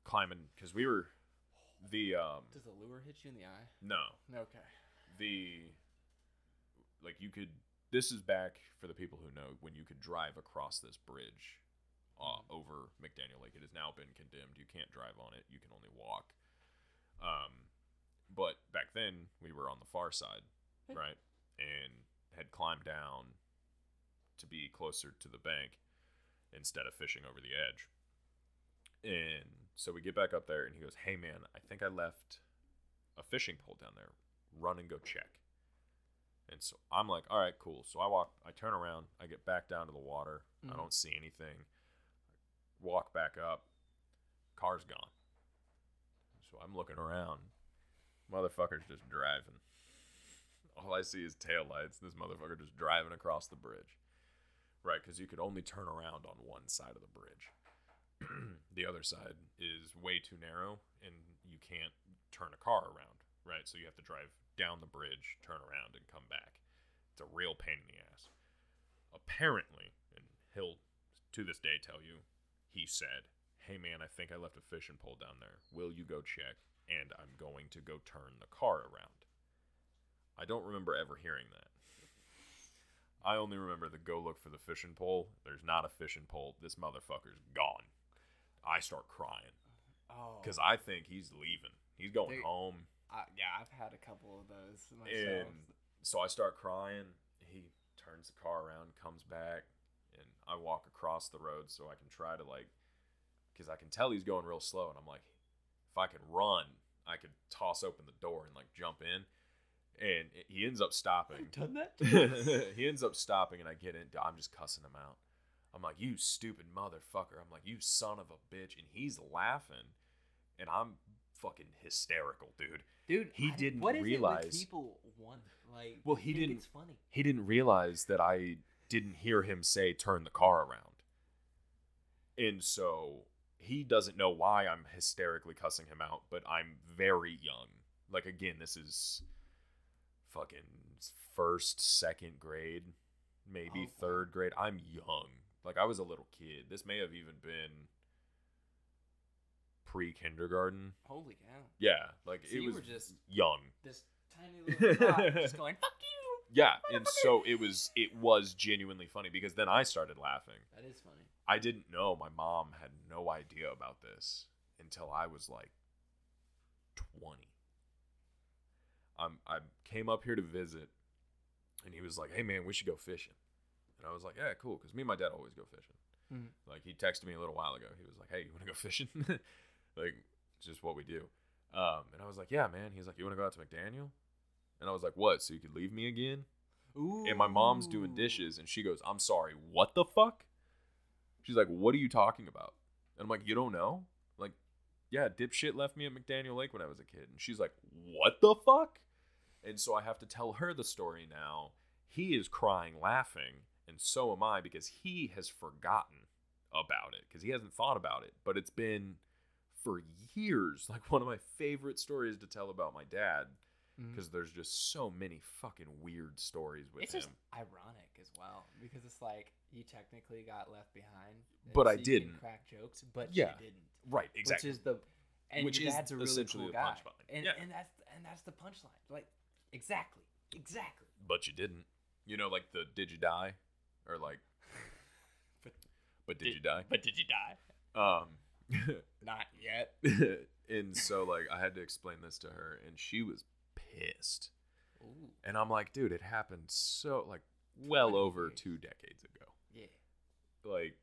climbing, because we were the, um, Does the lure hit you in the eye? no, Okay. the like you could this is back for the people who know when you could drive across this bridge uh, over mcdaniel lake. It has now been condemned. You can't drive on it. You can only walk. Um, but back then we were on the far side right? And had climbed down to be closer to the bank instead of fishing over the edge. And so we get back up there and he goes hey man i think i left a fishing pole down there run and go check And so I'm like, all right, cool. So I walk, I turn around, I get back down to the water. I Mhm. don't see anything. Walk back up, car's gone. So I'm looking around. Motherfucker's just driving. All I see is taillights. This motherfucker just driving across the bridge. Right, because you could only turn around on one side of the bridge. the other side is way too narrow and you can't turn a car around, right? So you have to drive down the bridge, turn around, and come back. It's a real pain in the ass. Apparently, and he'll to this day tell you, he said, Hey man, I think I left a fishing pole down there. Will you go check? And I'm going to go turn the car around. I don't remember ever hearing that. I only remember the go look for the fishing pole. There's not a fishing pole. This motherfucker's gone. I start crying Oh, because I think he's leaving. He's going Dude. home. I, yeah, I've had a couple of those myself. And so I start crying. He turns the car around, comes back, and I walk across the road so I can try to like, because I can tell he's going real slow, and I'm like, if I could run, I could toss open the door and like jump in, and he ends up stopping. done that. he ends up stopping, and I get in. I'm just cussing him out. I'm like, you stupid motherfucker. I'm like, you son of a bitch, and he's laughing, and I'm fucking hysterical, dude. Dude, He I- didn't what is it with realize- people want like. Well, he didn't- It's funny. he didn't realize that I didn't hear him say turn the car around. And so he doesn't know why I'm hysterically cussing him out, but I'm very young. Like again, this is fucking first, second grade, maybe Oh, third grade. I'm young. Like I was a little kid. This may have even been pre-kindergarten. Holy cow! Yeah, like So it you was were just young. this tiny little guy just going fuck you. Yeah, and so it was it was genuinely funny because then I started laughing. That is funny. I didn't know my mom had no idea about this until I was like 20. Um, I came up here to visit and he was like, "Hey man, we should go fishing." And I was like, "Yeah, cool," cuz me and my dad always go fishing. Mhm. Like he texted me a little while ago. He was like, "Hey, you want to go fishing?" like it's just what we do. Um, and I was like, "Yeah, man." He's like, "You want to go out to McDaniel?" And I was like, "What? So you could leave me again?" Ooh. and my mom's doing dishes and she goes i'm sorry what the fuck she's like what are you talking about and i'm like you don't know like yeah dipshit left me at mcdaniel lake when i was a kid and she's like what the fuck and so i have to tell her the story now he is crying laughing and so am i because he has forgotten about it because he hasn't thought about it but it's been for years like one of my favorite stories to tell about my dad mm. because there's just so many fucking weird stories with It's him. It's just ironic as well because it's like you technically got left behind, and But I didn't. crack jokes, but Yeah. you didn't. right, exactly. Which is the and Which your is dad's a really essentially cool the guy. punchline. And Yeah. and that's and that's the punchline. Like exactly, exactly. but you didn't. You know, like the did you die, or like, But- but did you die? But did you die? Um, Not yet. and so like I had to explain this to her, and she was pissed. Ooh, And I'm like, dude, it happened so like well over years. two decades ago. yeah. Like,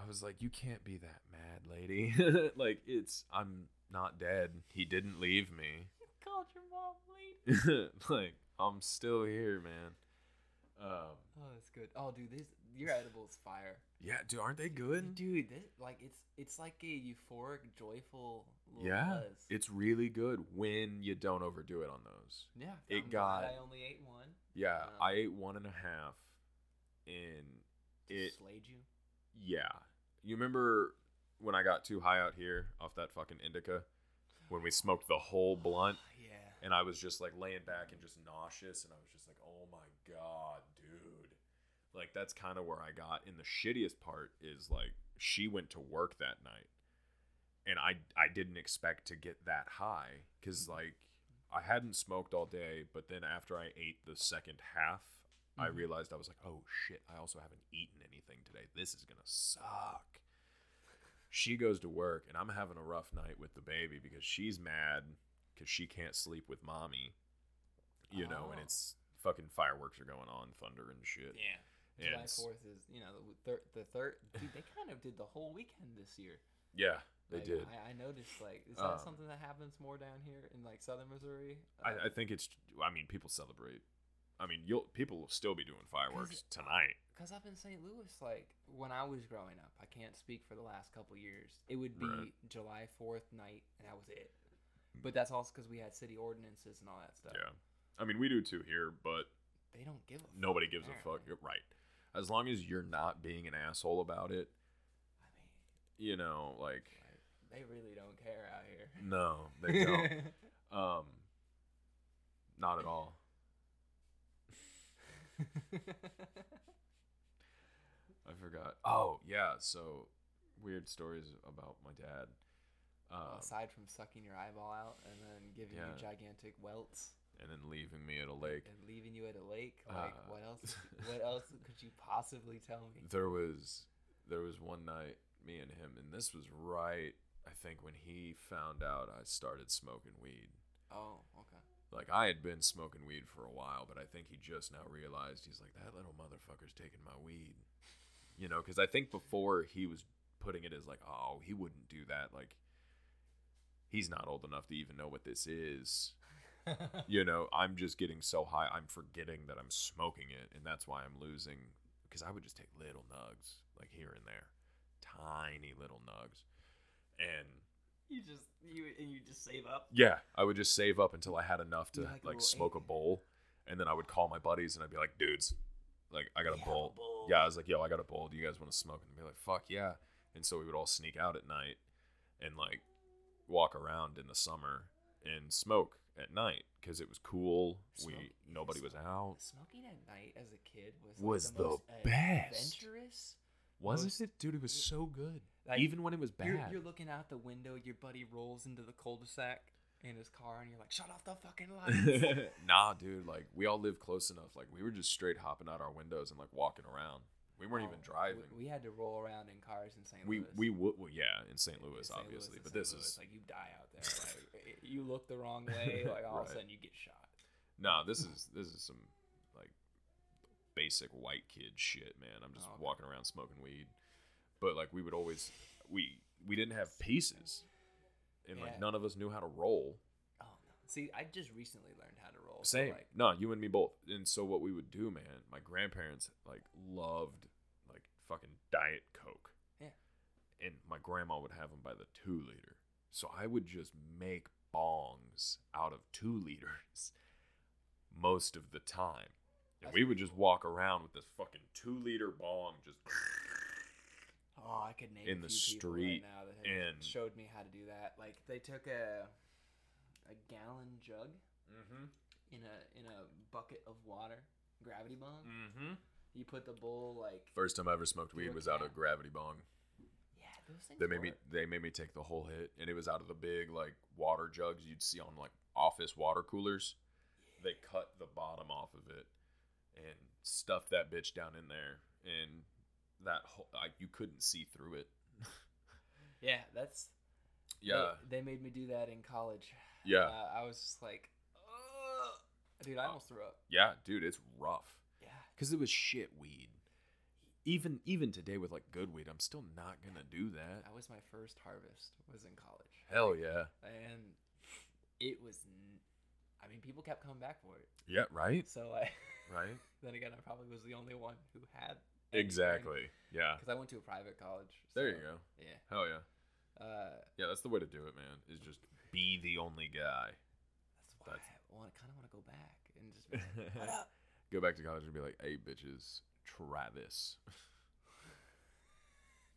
I was like, you can't be that mad, lady. like, it's I'm not dead. He didn't leave me. Called your mom late. like I'm still here, man. Um, Oh, that's good. Oh, dude, this your edibles fire. yeah, dude, aren't they good? Dude, this like it's it's like a euphoric, joyful little Yeah, buzz. it's really good when you don't overdo it on those. yeah. it I'm got- I only ate one. Yeah, Um, I ate one and a half, and it slayed you. yeah. You remember when I got too high out here off that fucking indica, when we smoked the whole blunt? Yeah. and I was just like laying back and just nauseous, and I was just like, "Oh my god, dude!" Like that's kind of where I got. And the shittiest part is like she went to work that night, and I I didn't expect to get that high because like I hadn't smoked all day, but then after I ate the second half, I Mhm. realized I was like, "Oh shit! I also haven't eaten anything today. This is gonna suck." She goes to work, and I'm having a rough night with the baby because she's mad because she can't sleep with mommy, you know, and Oh. it's fucking fireworks are going on, thunder and shit. Yeah. And July Fourth is you know the third the third. Dude, they kind of did the whole weekend this year. Yeah, They Like, did. I, I noticed. Like, is that Um, something that happens more down here in like southern Missouri? I, I think it's. I mean, people celebrate. I mean, you'll people will still be doing fireworks tonight. Because up in St. Louis, like when I was growing up, I can't speak for the last couple years. It would be Right. July Fourth night, and that was it. But that's also because we had city ordinances and all that stuff. Yeah, I mean, we do too here, but They don't give a. fuck, nobody gives a fuck. You're Right. As long as you're not being an asshole about it, I mean, you know, like like, they really don't care out here. no, they don't. um, not at all. I forgot. Oh yeah, so weird stories about my dad. Um, Aside from sucking your eyeball out and then giving Yeah. you gigantic welts and then leaving me at a lake. and leaving you at a lake, like Uh, what else? What else could you possibly tell me? There was there was one night me and him, and this was right. I think when he found out I started smoking weed. Oh, okay. Like I had been smoking weed for a while, but I think he just now realized he's like that little motherfucker's taking my weed. You know, because I think before he was putting it as like, oh, he wouldn't do that. Like he's not old enough to even know what this is. you know, I'm just getting so high, I'm forgetting that I'm smoking it, and that's why I'm losing. Because I would just take little nugs, like here and there, tiny little nugs, and You just you and you just save up. yeah, I would just save up until I had enough to like like, a smoke a bowl, and then I would call my buddies and I'd be like, dudes, like I got a bowl. a bowl. Yeah, I was like, yo, I got a bowl. Do you guys want to smoke? And they'd be like, fuck yeah. And so we would all sneak out at night and like walk around in the summer and smoke at night because it was cool. Smoke- we nobody was out. Smoking at night as a kid was like, Was the, the most best. adventurous. Wasn't Most- it, dude? It was so good. Like, Even when it was You're, bad. you're looking out the window. Your buddy rolls into the cul-de-sac in his car, and you're like, "Shut off the fucking lights." nah, dude. Like we all lived close enough. Like we were just straight hopping out our windows and like walking around. We weren't even Oh, driving. We, we had to roll around in cars in St. We Louis. we would well, yeah in St. In Louis St. Obviously, and but this Louis, is like you die out there. Like you look the wrong way, like all of a sudden you get shot. nah. This is this is some like basic white kid shit, man. I'm just Oh, okay. walking around smoking weed, but like we would always we we didn't have pieces, and Yeah. like none of us knew how to roll. Oh no! See, I just recently learned how to roll. so, Same. Like, no, you and me both. And so what we would do, man, my grandparents like loved fucking diet coke. Yeah. And my grandma would have them by the 2 liter. So I would just make bongs out of 2 liters most of the time. And That's we would just walk around with this fucking 2 liter bong just oh, I could name In the street, right now that and- showed me how to do that. Like they took a a gallon jug Mhm. in a in a bucket of water, gravity bong. Mhm. You put the bowl like First time I ever smoked weed was out of gravity bong. yeah, those things. They made me work. they made me take the whole hit, and it was out of the big like water jugs you'd see on like office water coolers. They cut the bottom off of it and stuffed that bitch down in there, and that whole like you couldn't see through it. Yeah, that's Yeah, They, they made me do that in college. yeah, Uh, I was just like, Ugh. dude, I almost threw up. yeah, dude, it's rough. Because it was shit weed. Even even today with like good weed, I'm still not gonna do that. That was my first harvest. Was in college, Hell yeah, and it was. N- I mean, people kept coming back for it. yeah, right, So I, right, then again, I probably was the only one who had. exactly, yeah. Because I went to a private college. There you go. Yeah. Hell yeah, Uh, yeah. That's the way to do it, man. Is just be the only guy. that's why That's- I want, kind of want to go back and just. Be like, what up? Go back to college and be like, "Hey, bitches, Travis."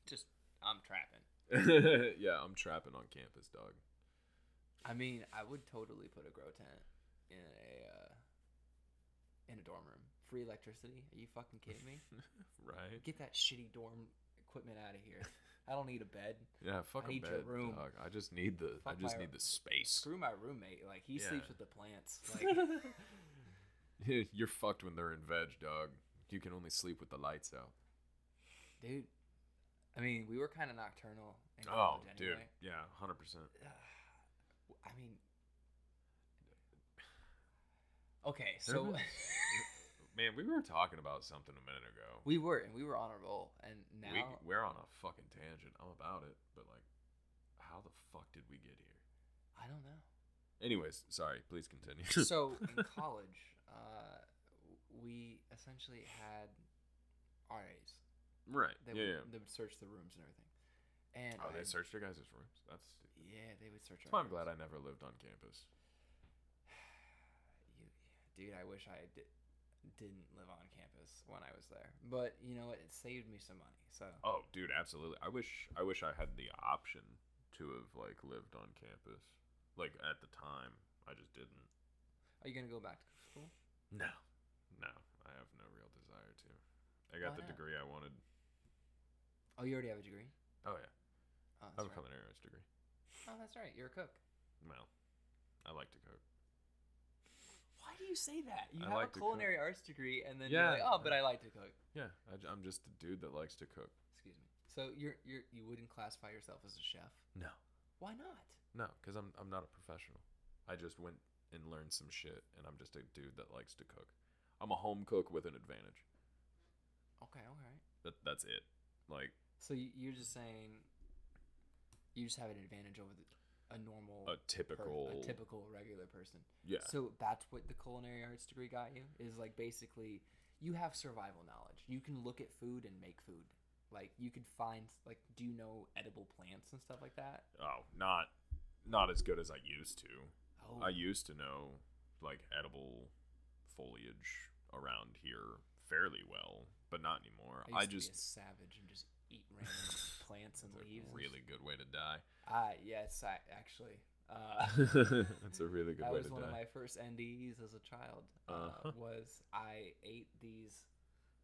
Just, I'm trapping. yeah, I'm trapping on campus, dog. I mean, I would totally put a grow tent in a uh, in a dorm room. Free electricity? Are you fucking kidding me? Right? Get that shitty dorm equipment out of here. I don't need a bed. Yeah, fuck I a need your bed, room. dog. I just need the. I just my- need the space. Screw my roommate. Like he Yeah. sleeps with the plants. Like You're fucked when they're in veg, dog. You can only sleep with the lights out. dude. I mean, we were kind of nocturnal. In Oh, college dude. Yeah, hundred percent. I mean, okay, so was- Man, we were talking about something a minute ago. we were and we were on a roll, and now we, we're on a fucking tangent. I'm about it, but like, how the fuck did we get here? I don't know. Anyways, sorry. Please continue. so in college, uh, we essentially had RAs. right. They yeah. yeah. would, they would search the rooms and everything. And Oh, they I- searched your guys' rooms. That's. stupid. Yeah, they would search. That's our why I'm rooms. glad I never lived on campus. You, dude, I wish I did, didn't live on campus when I was there. But you know what? It saved me some money. So Oh, dude, absolutely. I wish I wish I had the option to have like lived on campus. Like at the time, I just didn't. are you gonna go back to school? No. No, I have no real desire to. I got Why the not? degree I wanted. Oh, you already have a degree. Oh yeah, Oh, I that's have a right. culinary arts degree. Oh, that's right. You're a cook. Well, I like to cook. Why do you say that? You I have like a culinary arts degree, and then Yeah. you're like, oh, but I like to cook. Yeah, I, am just a dude that likes to cook. Excuse me. So you're you're you wouldn't classify yourself as a chef? No, Why not? No, because I'm I'm not a professional. I just went and learned some shit, and I'm just a dude that likes to cook. I'm a home cook with an advantage. Okay, right. That that's it. Like So you- you're just saying you just have an advantage over the, a normal, a typical. a typical regular person. Yeah. So that's what the culinary arts degree got you is like basically you have survival knowledge. You can look at food and make food. Like you could find like do you know edible plants and stuff like that? Oh, not not as good as I used to. Oh, I used to know like edible foliage around here fairly well, but not anymore. I, I, just be a savage and just eat random plants and leaves. really good way to die. Ah, yes, I actually. Uh, That's a really good that way was to one of my first NDEs as a child. Uh, Uh-huh. Was I ate these?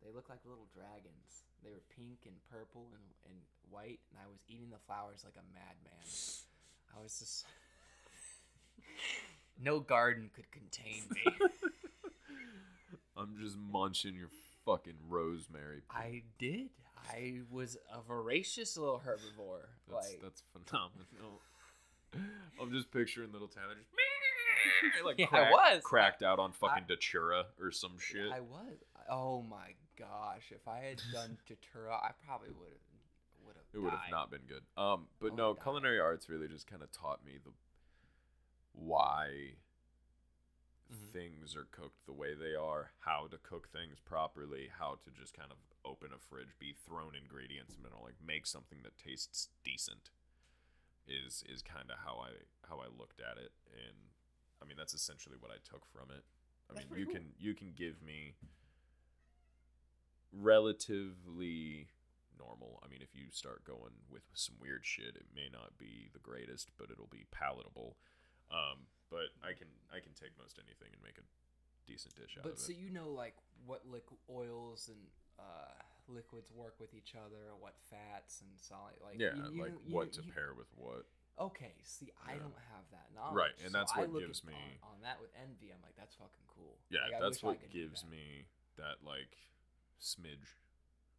They look like little dragons. They were pink and purple and, and white, and I was eating the flowers like a madman. I was just. no garden could contain me. I'm just munching your fucking rosemary. I did. I was a voracious little herbivore. That's like that's phenomenal. I'm just picturing little Tyler just like Yeah, I was. cracked out on fucking Datura or some shit. I was. Oh my gosh! If I had done Datura, I probably would have. It would have not been good. Um, but Oh, no, culinary arts really just kind of taught me the why Mm-hmm. things are cooked the way they are, how to cook things properly, how to just kind of open a fridge, be thrown ingredients, and then like make something that tastes decent. Is is kind of how I how I looked at it, and I mean that's essentially what I took from it. I That's mean, you cool. can you can give me relatively normal. I mean, if you start going with some weird shit, it may not be the greatest, but it'll be palatable. Um, but I can I can take most anything and make a decent dish out But of it. But so you know, like what liquid oils and uh, liquids work with each other, what fats and solid, like Yeah, you- you like you what to pair with what. Okay, see, I Yeah. don't have that knowledge, Right, and so that's I what gives at- me- on, on that with envy. I'm like, that's fucking cool. Yeah, Like, that's what gives that. me that like smidge.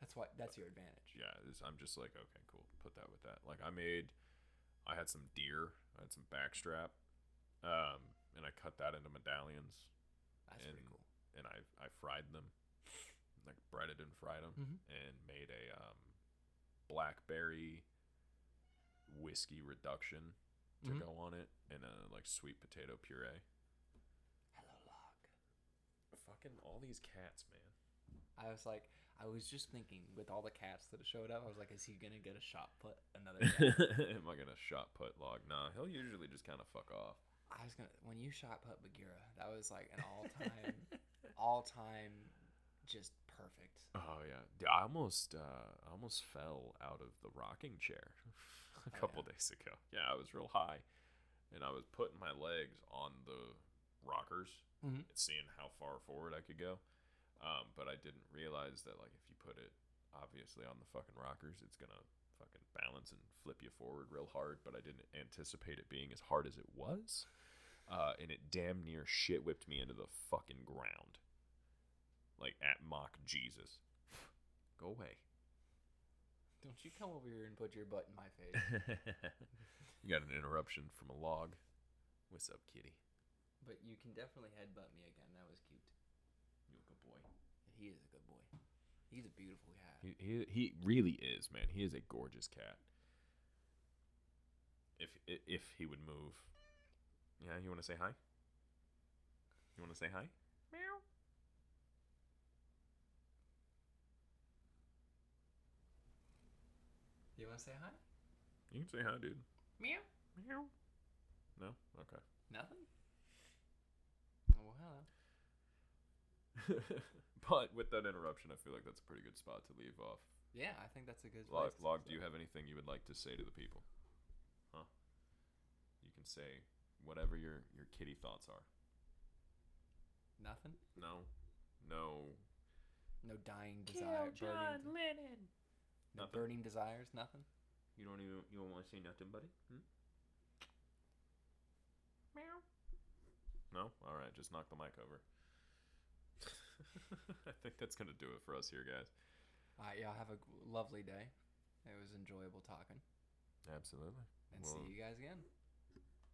That's what. That's your advantage. Yeah, I'm just like okay, cool. Put that with that. Like I made, I had some deer. I had some backstrap, um, and I cut that into medallions. that's and pretty cool. and I I fried them, like breaded and fried them, Mhm. and made a um, blackberry whiskey reduction to Mhm. go on it, and a like sweet potato puree. Hello, log. Fucking all these cats, man. I was like, I was just thinking with all the cats that showed up, I was like, is he gonna get a shot put another? Am I gonna shot put log? Nah, he'll usually just kind of fuck off. I was gonna when you shot put Bagheera, that was like an all time, all time, just perfect. Oh yeah, Dude, I almost uh, I almost fell out of the rocking chair a Oh, couple days ago. Yeah, I was real high, and I was putting my legs on the rockers Mhm. and seeing how far forward I could go. Um, but I didn't realize that like if you put it obviously on the fucking rockers, it's gonna fucking balance and flip you forward real hard. But I didn't anticipate it being as hard as it was, uh, and it damn near shit whipped me into the fucking ground, like at mock Jesus. Go away. Don't you come over here and put your butt in my face. you got an interruption from a log. What's up, kitty? but you can definitely headbutt me again. That was cute. You a good boy. He is a good boy. He's a beautiful cat. He, he he really is, man. He is a gorgeous cat. if if he would move. Yeah, you want to say hi? You want to say hi? Meow. You want to say hi? You can say hi, dude. Meow. Meow. No. Okay. Nothing. Oh, well, hello. but with that interruption, I feel like that's a pretty good spot to leave off. Yeah, I think that's a good. Log, place to Log do you have anything you would like to say to the people? Huh? You can say whatever your your kitty thoughts are. nothing? No. No. No dying desire. burning, Lennon. no Nothing. burning desires. Nothing. You don't even you don't want to say nothing, buddy? Hmm? Meow. No? All right, just knock the mic over. I think that's going to do it for us here, guys. Uh, All right, y'all have a lovely day. It was enjoyable talking, Absolutely. and Well, see you guys again.